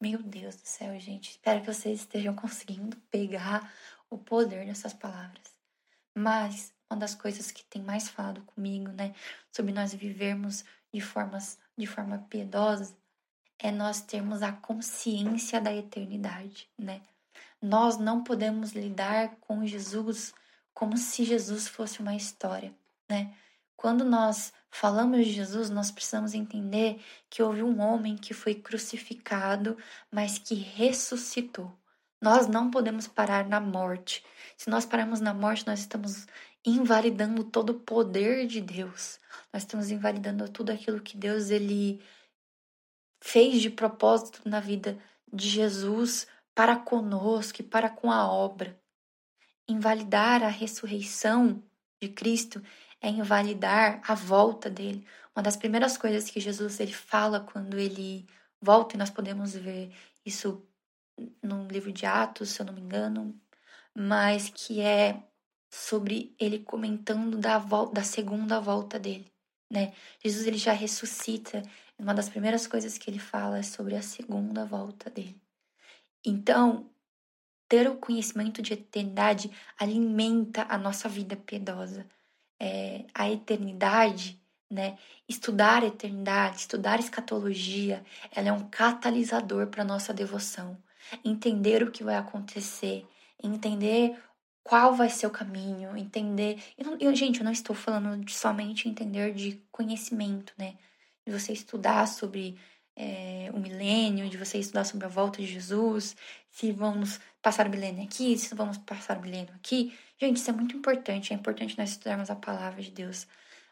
Meu Deus do céu, gente. Espero que vocês estejam conseguindo pegar o poder dessas palavras. Mas uma das coisas que tem mais falado comigo, né, sobre nós vivermos de formas de forma piedosa, é nós termos a consciência da eternidade, né? Nós não podemos lidar com Jesus como se Jesus fosse uma história, né? Quando nós falamos de Jesus, nós precisamos entender que houve um homem que foi crucificado, mas que ressuscitou. Nós não podemos parar na morte. Se nós pararmos na morte, nós estamos invalidando todo o poder de Deus. Nós estamos invalidando tudo aquilo que Deus ele fez de propósito na vida de Jesus para conosco e para com a obra. Invalidar a ressurreição de Cristo é invalidar a volta dele. Uma das primeiras coisas que Jesus ele fala quando ele volta, e nós podemos ver isso no livro de Atos, se eu não me engano, mas que é sobre ele comentando da, volta, da segunda volta dele, né? Jesus ele já ressuscita. Uma das primeiras coisas que ele fala é sobre a segunda volta dele. Então, ter o conhecimento de eternidade alimenta a nossa vida piedosa. É, a eternidade, né? Estudar a eternidade, estudar escatologia, ela é um catalisador para nossa devoção. Entender o que vai acontecer, entender qual vai ser o caminho, entender. Eu, eu, gente, eu não estou falando de somente entender de conhecimento, né? De você estudar sobre é, o milênio, de você estudar sobre a volta de Jesus, se vamos passar o milênio aqui, se vamos passar o milênio aqui. Gente, isso é muito importante. É importante nós estudarmos a palavra de Deus.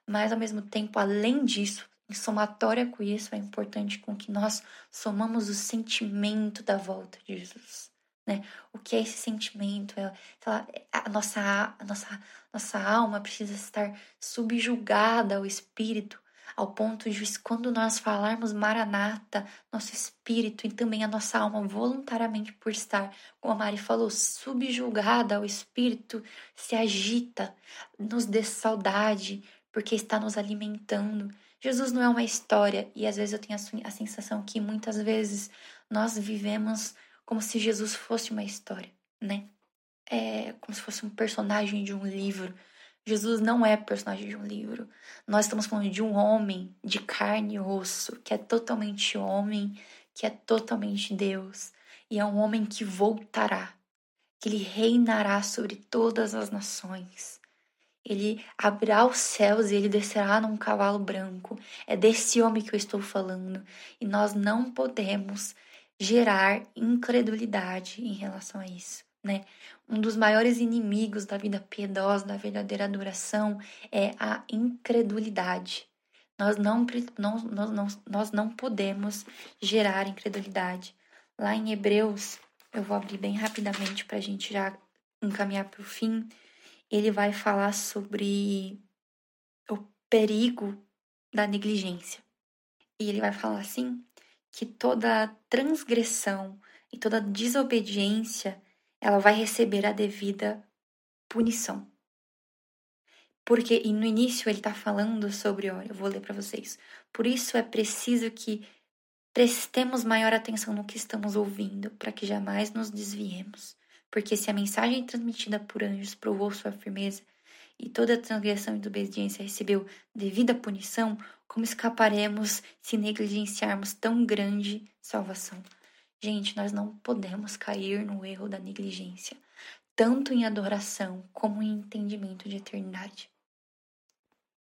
Mas, ao mesmo tempo, além disso, em somatória com isso, é importante com que nós somamos o sentimento da volta de Jesus né? O que é esse sentimento? É, lá, a nossa, a nossa, nossa alma precisa estar subjugada ao Espírito, ao ponto de quando nós falarmos Maranata, nosso espírito e também a nossa alma voluntariamente por estar, como a Mari falou, subjugada ao Espírito, se agita, nos dê saudade, porque está nos alimentando. Jesus não é uma história, e às vezes eu tenho a, a sensação que muitas vezes nós vivemos como se Jesus fosse uma história, né? É como se fosse um personagem de um livro. Jesus não é personagem de um livro. Nós estamos falando de um homem de carne e osso, que é totalmente homem, que é totalmente Deus, e é um homem que voltará, que ele reinará sobre todas as nações. Ele abrirá os céus e ele descerá num cavalo branco. É desse homem que eu estou falando. E nós não podemos gerar incredulidade em relação a isso, né? Um dos maiores inimigos da vida piedosa, da verdadeira adoração, é a incredulidade. Nós não, nós, nós, nós não podemos gerar incredulidade. Lá em Hebreus, eu vou abrir bem rapidamente para a gente já encaminhar para o fim. Ele vai falar sobre o perigo da negligência. E ele vai falar assim: que toda transgressão e toda desobediência ela vai receber a devida punição. Porque no início ele está falando sobre, olha, eu vou ler para vocês. Por isso é preciso que prestemos maior atenção no que estamos ouvindo, para que jamais nos desviemos. Porque se a mensagem transmitida por anjos provou sua firmeza e toda transgressão e desobediência recebeu devida punição, como escaparemos se negligenciarmos tão grande salvação? Gente, nós não podemos cair no erro da negligência, tanto em adoração como em entendimento de eternidade.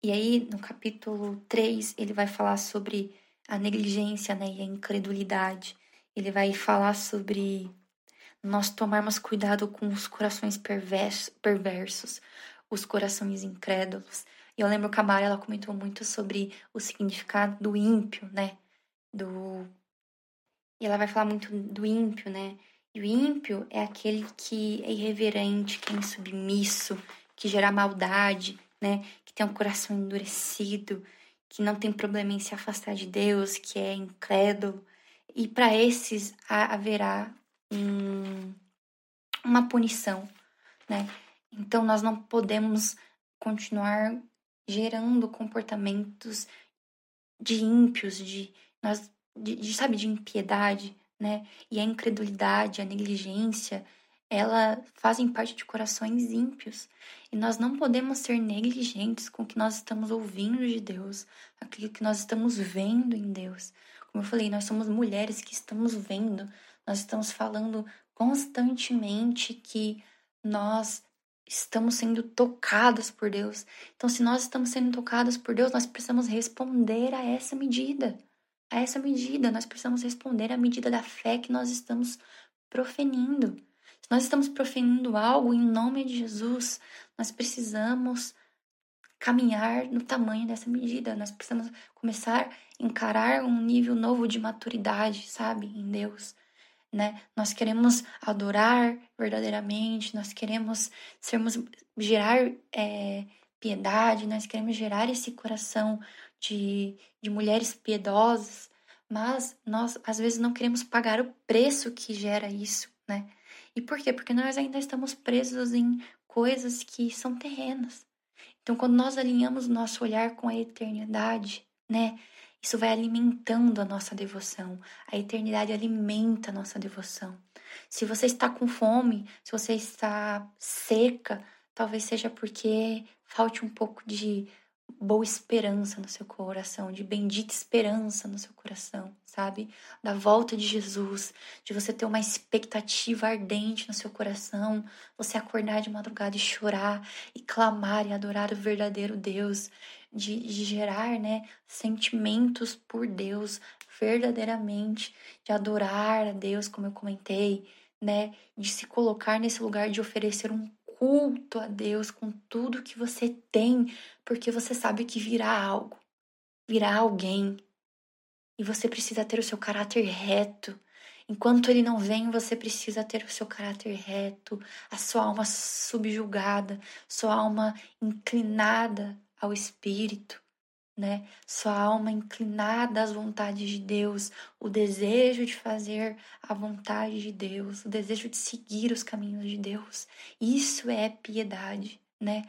E aí, no capítulo 3, ele vai falar sobre a negligência né, e a incredulidade. Ele vai falar sobre nós tomarmos cuidado com os corações perversos, os corações incrédulos. E eu lembro que a Mara, ela comentou muito sobre o significado do ímpio, né? Do... E ela vai falar muito do ímpio, né? E o ímpio é aquele que é irreverente, que é insubmisso, que gera maldade, né? Que tem um coração endurecido, que não tem problema em se afastar de Deus, que é incrédulo. E para esses haverá um, uma punição, né? Então nós não podemos continuar gerando comportamentos de ímpios, de, nós, de, de, sabe, de impiedade, né? E a incredulidade, a negligência, ela fazem parte de corações ímpios. E nós não podemos ser negligentes com o que nós estamos ouvindo de Deus, aquilo que nós estamos vendo em Deus. Como eu falei, nós somos mulheres que estamos vendo, nós estamos falando constantemente que nós estamos sendo tocadas por Deus. Então, se nós estamos sendo tocadas por Deus, nós precisamos responder a essa medida. A essa medida, nós precisamos responder à medida da fé que nós estamos proferindo. Se nós estamos proferindo algo em nome de Jesus, nós precisamos caminhar no tamanho dessa medida. Nós precisamos começar a encarar um nível novo de maturidade, sabe, em Deus né? Nós queremos adorar verdadeiramente, nós queremos sermos gerar é, piedade, nós queremos gerar esse coração de, de mulheres piedosas, mas nós às vezes não queremos pagar o preço que gera isso, né? E por quê? Porque nós ainda estamos presos em coisas que são terrenas. Então, quando nós alinhamos nosso olhar com a eternidade, né? Isso vai alimentando a nossa devoção. A eternidade alimenta a nossa devoção. Se você está com fome, se você está seca, talvez seja porque falte um pouco de boa esperança no seu coração, de bendita esperança no seu coração, sabe? Da volta de Jesus, de você ter uma expectativa ardente no seu coração, você acordar de madrugada e chorar e clamar e adorar o verdadeiro Deus, de, de gerar, né, sentimentos por Deus verdadeiramente, de adorar a Deus, como eu comentei, né, de se colocar nesse lugar de oferecer um culto a Deus com tudo que você tem, porque você sabe que virá algo, virá alguém. E você precisa ter o seu caráter reto. Enquanto ele não vem, você precisa ter o seu caráter reto, a sua alma subjugada, sua alma inclinada ao Espírito, né? Sua alma inclinada às vontades de Deus, o desejo de fazer a vontade de Deus, o desejo de seguir os caminhos de Deus. Isso é piedade, né?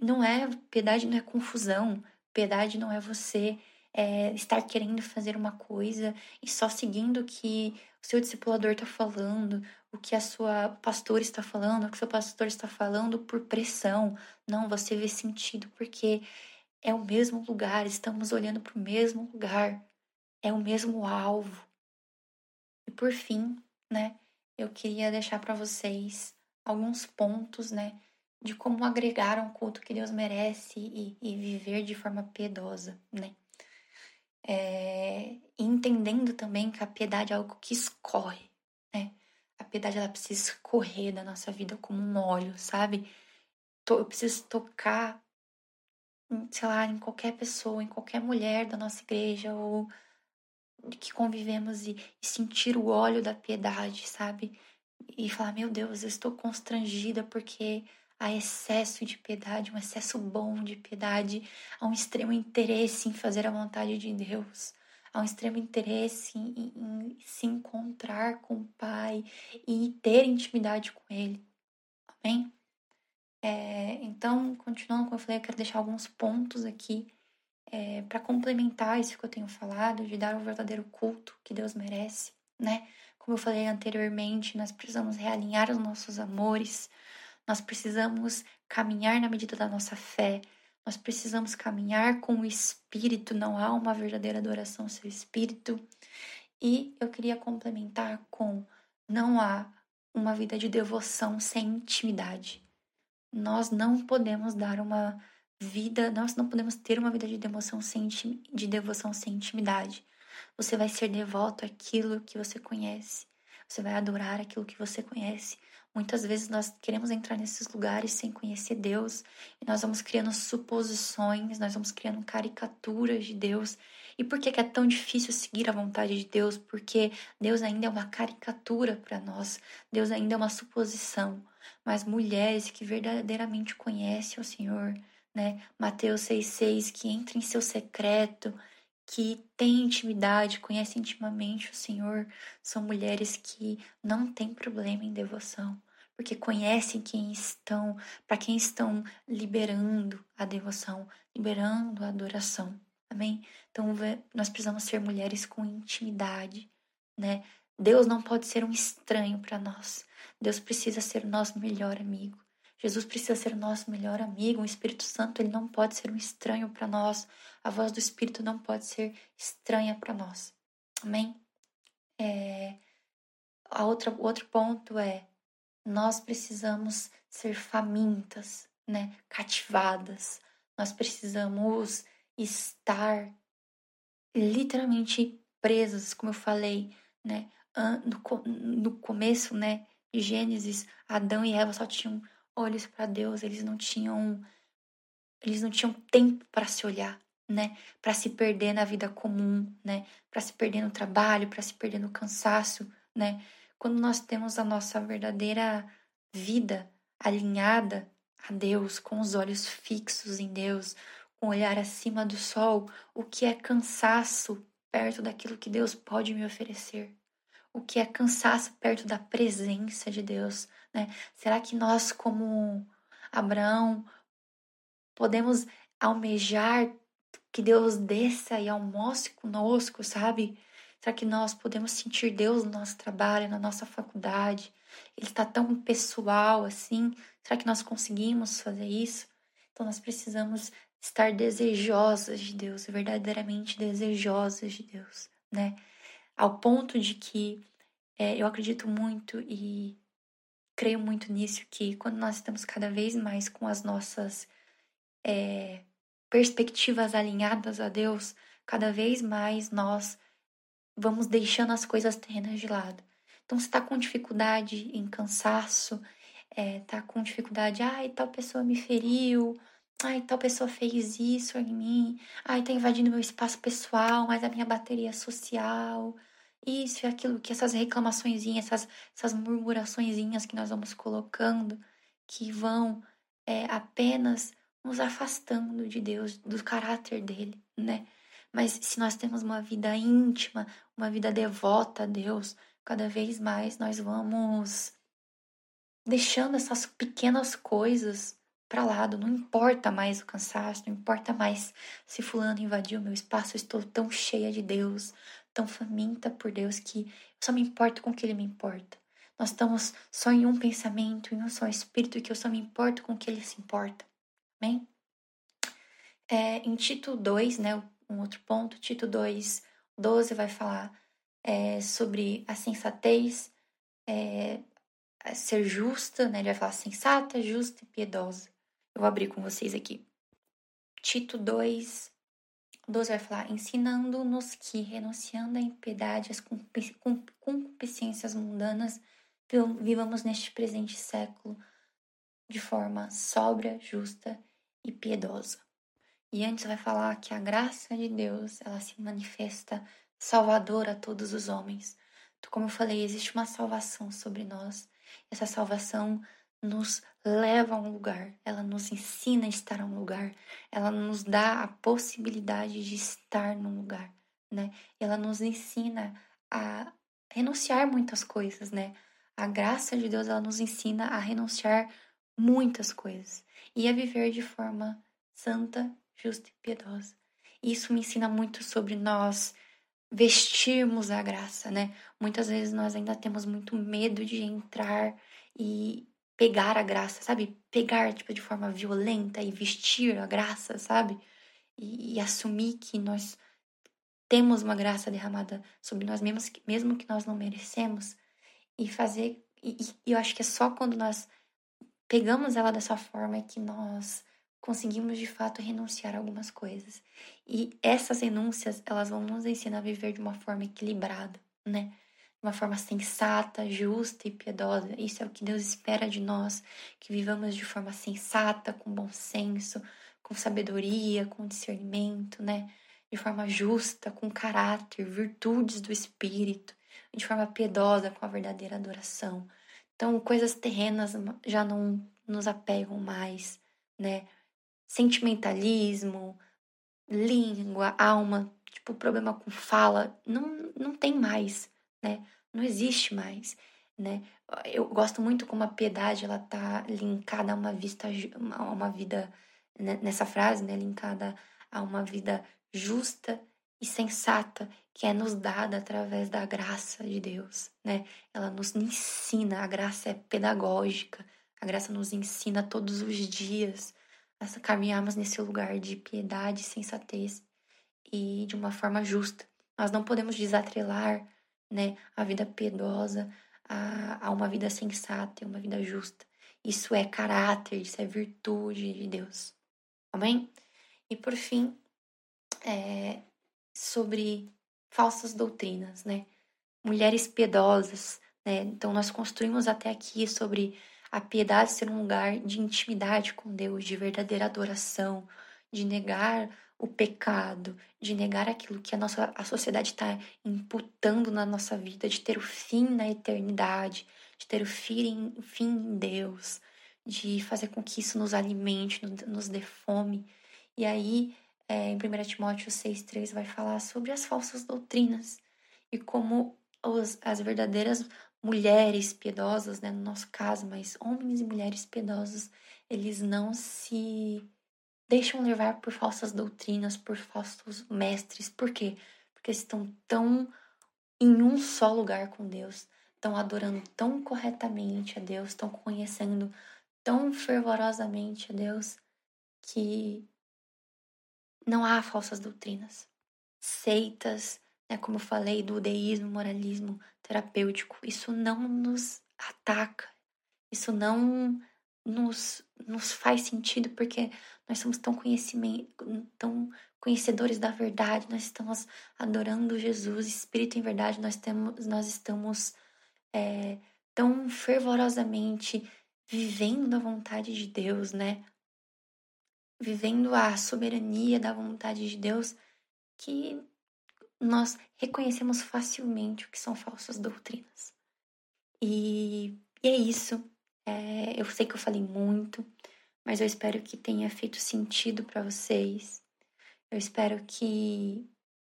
Não é piedade, não é confusão. Piedade não é você é, estar querendo fazer uma coisa e só seguindo o que o seu discipulador está falando, o que a sua pastora está falando, o que o seu pastor está falando por pressão. Não, você vê sentido porque é o mesmo lugar, estamos olhando para o mesmo lugar, é o mesmo alvo. E por fim, né, eu queria deixar para vocês alguns pontos, né, de como agregar um culto que Deus merece e, e viver de forma piedosa, né. É, entendendo também que a piedade é algo que escorre, né. A piedade ela precisa escorrer da nossa vida como um óleo, sabe? Eu preciso tocar sei lá, em qualquer pessoa, em qualquer mulher da nossa igreja ou que convivemos e, e sentir o óleo da piedade, sabe? E falar, meu Deus, eu estou constrangida porque há excesso de piedade, um excesso bom de piedade, há um extremo interesse em fazer a vontade de Deus, há um extremo interesse em, em, em se encontrar com o Pai e ter intimidade com Ele. Amém? É, então, continuando como eu falei, eu quero deixar alguns pontos aqui é, para complementar isso que eu tenho falado, de dar o verdadeiro culto que Deus merece, né? Como eu falei anteriormente, nós precisamos realinhar os nossos amores, nós precisamos caminhar na medida da nossa fé, nós precisamos caminhar com o Espírito, não há uma verdadeira adoração ao seu Espírito. E eu queria complementar com: não há uma vida de devoção sem intimidade nós não podemos dar uma vida, nós não podemos ter uma vida de devoção sem, de devoção sem intimidade. Você vai ser devoto àquilo que você conhece. Você vai adorar aquilo que você conhece. Muitas vezes nós queremos entrar nesses lugares sem conhecer Deus e nós vamos criando suposições, nós vamos criando caricaturas de Deus. E por que é tão difícil seguir a vontade de Deus? Porque Deus ainda é uma caricatura para nós, Deus ainda é uma suposição mas mulheres que verdadeiramente conhecem o Senhor, né? Mateus 6,6, que entra em seu secreto, que tem intimidade, conhecem intimamente o Senhor, são mulheres que não têm problema em devoção, porque conhecem quem estão, para quem estão liberando a devoção, liberando a adoração. Amém? Então nós precisamos ser mulheres com intimidade, né? Deus não pode ser um estranho para nós. Deus precisa ser nosso melhor amigo. Jesus precisa ser nosso melhor amigo. O Espírito Santo ele não pode ser um estranho para nós. A voz do Espírito não pode ser estranha para nós. Amém? É, a outra, outro ponto é nós precisamos ser famintas, né? cativadas. Nós precisamos estar literalmente presas, como eu falei, né? No, no começo, né, de Gênesis, Adão e Eva só tinham olhos para Deus, eles não tinham eles não tinham tempo para se olhar, né? Para se perder na vida comum, né? Para se perder no trabalho, para se perder no cansaço, né? Quando nós temos a nossa verdadeira vida alinhada a Deus, com os olhos fixos em Deus, com o olhar acima do sol, o que é cansaço perto daquilo que Deus pode me oferecer? O que é cansaço perto da presença de Deus, né? Será que nós, como Abraão, podemos almejar que Deus desça e almoce conosco, sabe? Será que nós podemos sentir Deus no nosso trabalho, na nossa faculdade? Ele está tão pessoal assim. Será que nós conseguimos fazer isso? Então nós precisamos estar desejosas de Deus, verdadeiramente desejosas de Deus, né? Ao ponto de que é, eu acredito muito e creio muito nisso que quando nós estamos cada vez mais com as nossas é, perspectivas alinhadas a Deus, cada vez mais nós vamos deixando as coisas terrenas de lado. Então, se está com dificuldade em cansaço, é, tá com dificuldade, ai, tal pessoa me feriu, ai, tal pessoa fez isso em mim, ai, tá invadindo meu espaço pessoal, mas a minha bateria é social, isso e aquilo, que essas reclamaçõezinhas, essas, essas murmuraçõezinhas que nós vamos colocando, que vão é, apenas nos afastando de Deus, do caráter dele, né? Mas se nós temos uma vida íntima, uma vida devota a Deus, cada vez mais nós vamos deixando essas pequenas coisas para lado. Não importa mais o cansaço, não importa mais se fulano invadiu meu espaço, eu estou tão cheia de Deus, tão faminta por Deus que eu só me importo com o que ele me importa. Nós estamos só em um pensamento, em um só espírito, que eu só me importo com o que ele se importa. Amém? É, em Tito 2, né, um outro ponto, Tito 2, 12 vai falar é, sobre a sensatez, é, ser justa, né? Ele vai falar sensata, justa e piedosa. Eu vou abrir com vocês aqui. Tito 2, 12 vai falar: ensinando-nos que, renunciando à impiedade, às concupiscências mundanas, vivamos neste presente século de forma sóbria, justa e piedosa. E antes vai falar que a graça de Deus, ela se manifesta salvadora a todos os homens. Como eu falei, existe uma salvação sobre nós. Essa salvação nos leva a um lugar, ela nos ensina a estar a um lugar, ela nos dá a possibilidade de estar num lugar, né? Ela nos ensina a renunciar muitas coisas, né? A graça de Deus, ela nos ensina a renunciar muitas coisas e a viver de forma santa, justa e piedosa. Isso me ensina muito sobre nós vestirmos a graça, né? Muitas vezes nós ainda temos muito medo de entrar e pegar a graça, sabe? Pegar tipo de forma violenta e vestir a graça, sabe? E, e assumir que nós temos uma graça derramada sobre nós mesmos, mesmo que nós não merecemos, e fazer. E, e eu acho que é só quando nós pegamos ela dessa forma que nós conseguimos de fato renunciar a algumas coisas. E essas renúncias, elas vão nos ensinar a viver de uma forma equilibrada, né? Uma forma sensata, justa e piedosa. Isso é o que Deus espera de nós, que vivamos de forma sensata, com bom senso, com sabedoria, com discernimento, né? De forma justa, com caráter, virtudes do espírito, de forma piedosa, com a verdadeira adoração. Então, coisas terrenas já não nos apegam mais, né? sentimentalismo, língua, alma, tipo, problema com fala, não, não tem mais, né? Não existe mais, né? Eu gosto muito como a piedade, ela tá linkada a uma vista, a uma vida, né? nessa frase, né? Linkada a uma vida justa e sensata que é nos dada através da graça de Deus, né? Ela nos ensina, a graça é pedagógica, a graça nos ensina todos os dias a caminharmos nesse lugar de piedade, sensatez e de uma forma justa. Nós não podemos desatrelar né, a vida piedosa a, a uma vida sensata e uma vida justa. Isso é caráter, isso é virtude de Deus. Amém? E por fim, é, sobre falsas doutrinas, né? Mulheres piedosas, né? Então nós construímos até aqui sobre a piedade ser um lugar de intimidade com Deus, de verdadeira adoração, de negar o pecado, de negar aquilo que a nossa a sociedade está imputando na nossa vida, de ter o fim na eternidade, de ter o fim, o fim em Deus, de fazer com que isso nos alimente, nos dê fome. E aí, é, em 1 Timóteo 6,3 vai falar sobre as falsas doutrinas e como os, as verdadeiras mulheres piedosas, né, no nosso caso, mas homens e mulheres piedosos, eles não se deixam levar por falsas doutrinas, por falsos mestres. Por quê? Porque estão tão em um só lugar com Deus, estão adorando tão corretamente a Deus, estão conhecendo tão fervorosamente a Deus que não há falsas doutrinas. Seitas, né, como eu falei, do deísmo, moralismo terapêutico, isso não nos ataca, isso não nos, nos faz sentido porque nós somos tão, tão conhecedores da verdade, nós estamos adorando Jesus, Espírito em verdade, nós, temos, nós estamos é, tão fervorosamente vivendo a vontade de Deus, né? Vivendo a soberania da vontade de Deus, que nós reconhecemos facilmente o que são falsas doutrinas. E, e é isso. É, eu sei que eu falei muito, mas eu espero que tenha feito sentido para vocês. Eu espero que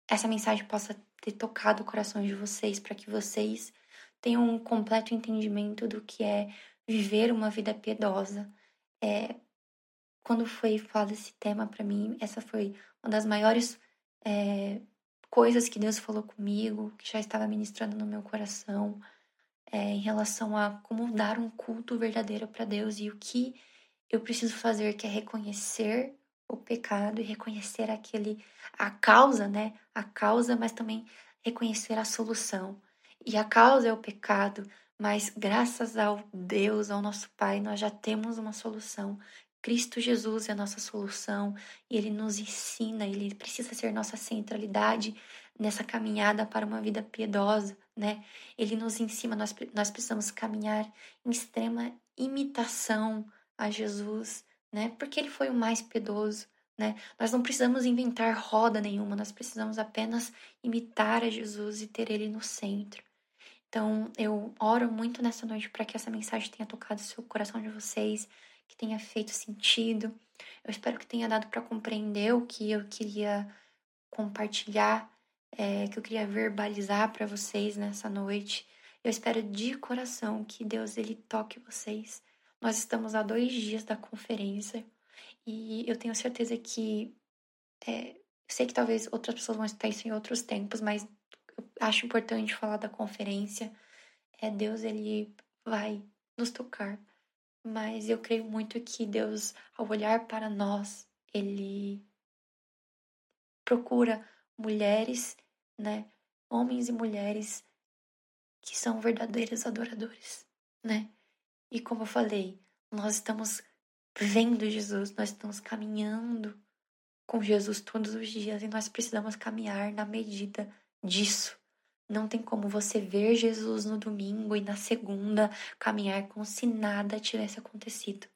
essa mensagem possa ter tocado o coração de vocês, para que vocês tenham um completo entendimento do que é viver uma vida piedosa. É, quando foi falado esse tema para mim, essa foi uma das maiores é, coisas que Deus falou comigo, que já estava ministrando no meu coração, é, em relação a como dar um culto verdadeiro para Deus e o que eu preciso fazer, que é reconhecer o pecado e reconhecer aquele a causa, né? A causa, mas também reconhecer a solução. E a causa é o pecado, mas graças ao Deus, ao nosso Pai, nós já temos uma solução. Cristo Jesus é a nossa solução e ele nos ensina, ele precisa ser nossa centralidade nessa caminhada para uma vida piedosa, né? Ele nos ensina, nós, nós precisamos caminhar em extrema imitação a Jesus, né? Porque ele foi o mais piedoso, né? Nós não precisamos inventar roda nenhuma, nós precisamos apenas imitar a Jesus e ter ele no centro. Então, eu oro muito nessa noite para que essa mensagem tenha tocado o seu coração de vocês, que tenha feito sentido. Eu espero que tenha dado para compreender o que eu queria compartilhar, é, que eu queria verbalizar para vocês nessa noite. Eu espero de coração que Deus ele toque vocês, nós estamos a dois dias da conferência e eu tenho certeza que. É, sei que talvez outras pessoas vão estar isso em outros tempos, mas eu acho importante falar da conferência. É Deus, ele vai nos tocar. Mas eu creio muito que Deus, ao olhar para nós, ele procura mulheres, né? Homens e mulheres que são verdadeiros adoradores, né? E como eu falei, nós estamos vendo Jesus, nós estamos caminhando com Jesus todos os dias e nós precisamos caminhar na medida disso. Não tem como você ver Jesus no domingo e na segunda caminhar como se nada tivesse acontecido.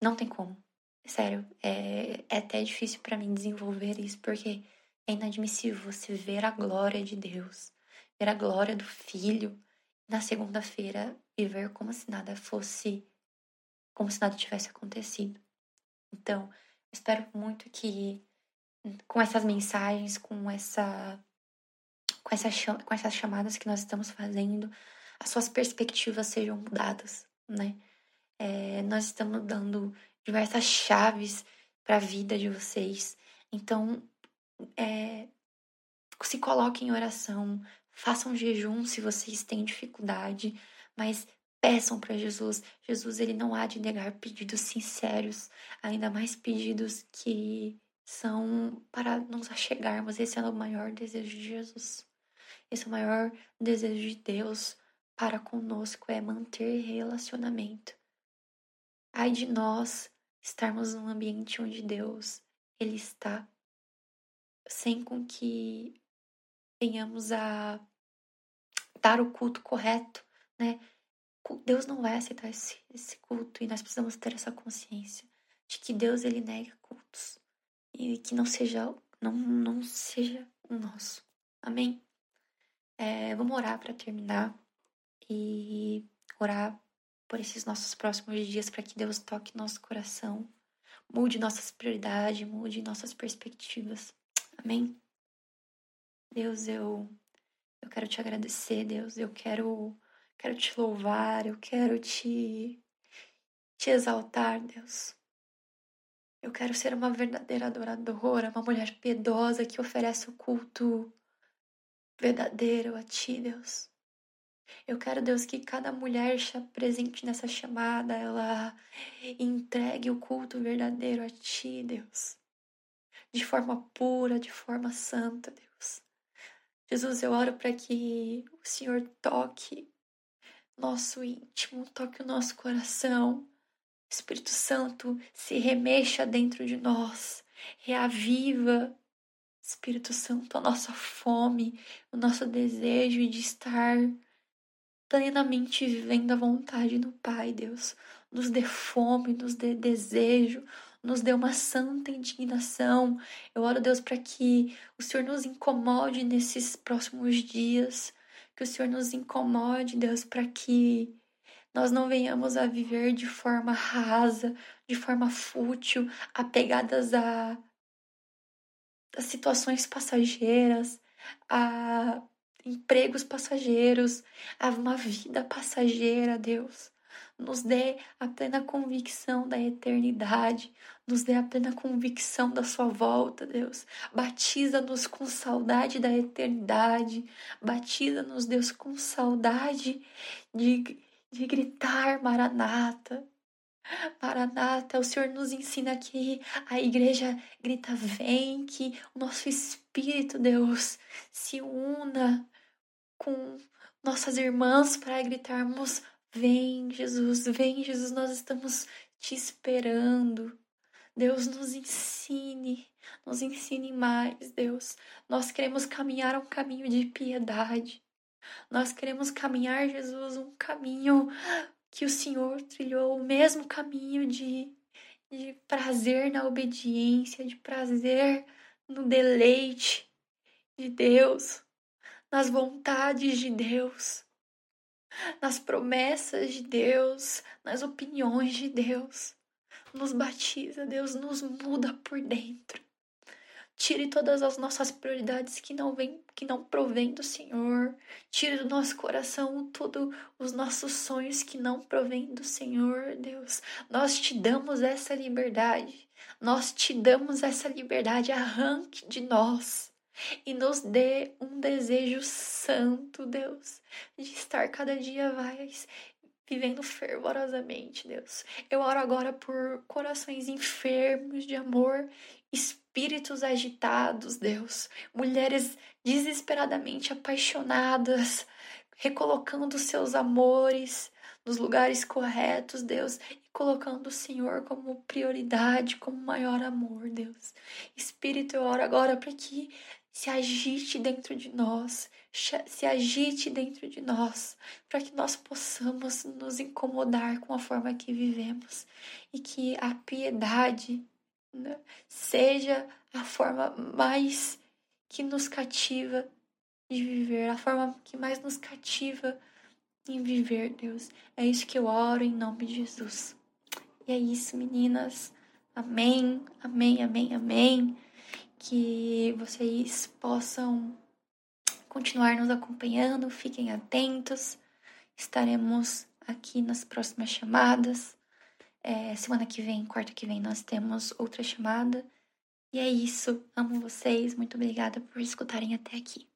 Não tem como. Sério, é, é até difícil para mim desenvolver isso porque é inadmissível você ver a glória de Deus, ver a glória do Filho na segunda-feira viver como se nada fosse, como se nada tivesse acontecido. Então, espero muito que com essas mensagens, com essa com, com essas chamadas que nós estamos fazendo, as suas perspectivas sejam mudadas, né? É, nós estamos dando diversas chaves para a vida de vocês. Então, é, se coloquem em oração, façam jejum se vocês têm dificuldade, mas peçam para Jesus. Jesus ele não há de negar pedidos sinceros, ainda mais pedidos que são para nos achegarmos. Esse é o maior desejo de Jesus. Esse é o maior desejo de Deus para conosco é manter relacionamento. Ai de nós estarmos num ambiente onde Deus ele está sem com que venhamos a dar o culto correto, né? Deus não vai aceitar esse, esse culto e nós precisamos ter essa consciência de que Deus ele nega cultos e que não seja não, não seja o nosso. Amém? É, vamos orar para terminar e orar por esses nossos próximos dias para que Deus toque nosso coração, mude nossas prioridades, mude nossas perspectivas. Amém? Deus, eu Eu quero te agradecer, Deus. Eu quero, quero te louvar. Eu quero te, te exaltar, Deus. Eu quero ser uma verdadeira adoradora, uma mulher piedosa que oferece o culto verdadeiro a Ti, Deus. Eu quero, Deus, que cada mulher presente nessa chamada, ela entregue o culto verdadeiro a Ti, Deus. De forma pura, de forma santa, Deus. Jesus, eu oro para que o Senhor toque nosso íntimo, toque o nosso coração. Espírito Santo, se remexa dentro de nós, reaviva, Espírito Santo, a nossa fome, o nosso desejo de estar plenamente vivendo a vontade do Pai, Deus. Nos dê fome, nos dê desejo, nos dê uma santa indignação. Eu oro, Deus, para que o Senhor nos incomode nesses próximos dias, que o Senhor nos incomode, Deus, para que nós não venhamos a viver de forma rasa, de forma fútil, apegadas a, a situações passageiras, a empregos passageiros, a uma vida passageira, Deus. Nos dê a plena convicção da eternidade, nos dê a plena convicção da Sua volta, Deus. Batiza-nos com saudade da eternidade, batiza-nos, Deus, com saudade de, de gritar Maranata, Maranata, o Senhor nos ensina que a igreja grita: vem, que o nosso espírito, Deus, se una com nossas irmãs para gritarmos: Vem, Jesus, vem, Jesus, nós estamos te esperando. Deus nos ensine, nos ensine mais, Deus. Nós queremos caminhar um caminho de piedade. Nós queremos caminhar, Jesus, um caminho que o Senhor trilhou, o mesmo caminho de, de prazer na obediência, de prazer no deleite de Deus nas vontades de Deus, nas promessas de Deus, nas opiniões de Deus. Nos batiza, Deus nos muda por dentro. Tire todas as nossas prioridades que não vem, que não provém do Senhor. Tire do nosso coração todos os nossos sonhos que não provém do Senhor, Deus. Nós te damos essa liberdade. Nós te damos essa liberdade. Arranque de nós e nos dê um desejo santo, Deus, de estar cada dia mais vivendo fervorosamente, Deus. Eu oro agora por corações enfermos de amor, espíritos agitados, Deus, mulheres desesperadamente apaixonadas, recolocando seus amores nos lugares corretos, Deus, e colocando o Senhor como prioridade, como maior amor, Deus. Espírito, eu oro agora para que se agite dentro de nós, se agite dentro de nós, para que nós possamos nos incomodar com a forma que vivemos e que a piedade né, seja a forma mais que nos cativa de viver, a forma que mais nos cativa em viver, Deus. É isso que eu oro em nome de Jesus. E é isso, meninas. Amém, amém, amém, amém que vocês possam continuar nos acompanhando, fiquem atentos. Estaremos aqui nas próximas chamadas. É, semana que vem, quarta que vem, nós temos outra chamada. E é isso. Amo vocês. Muito obrigada por escutarem até aqui.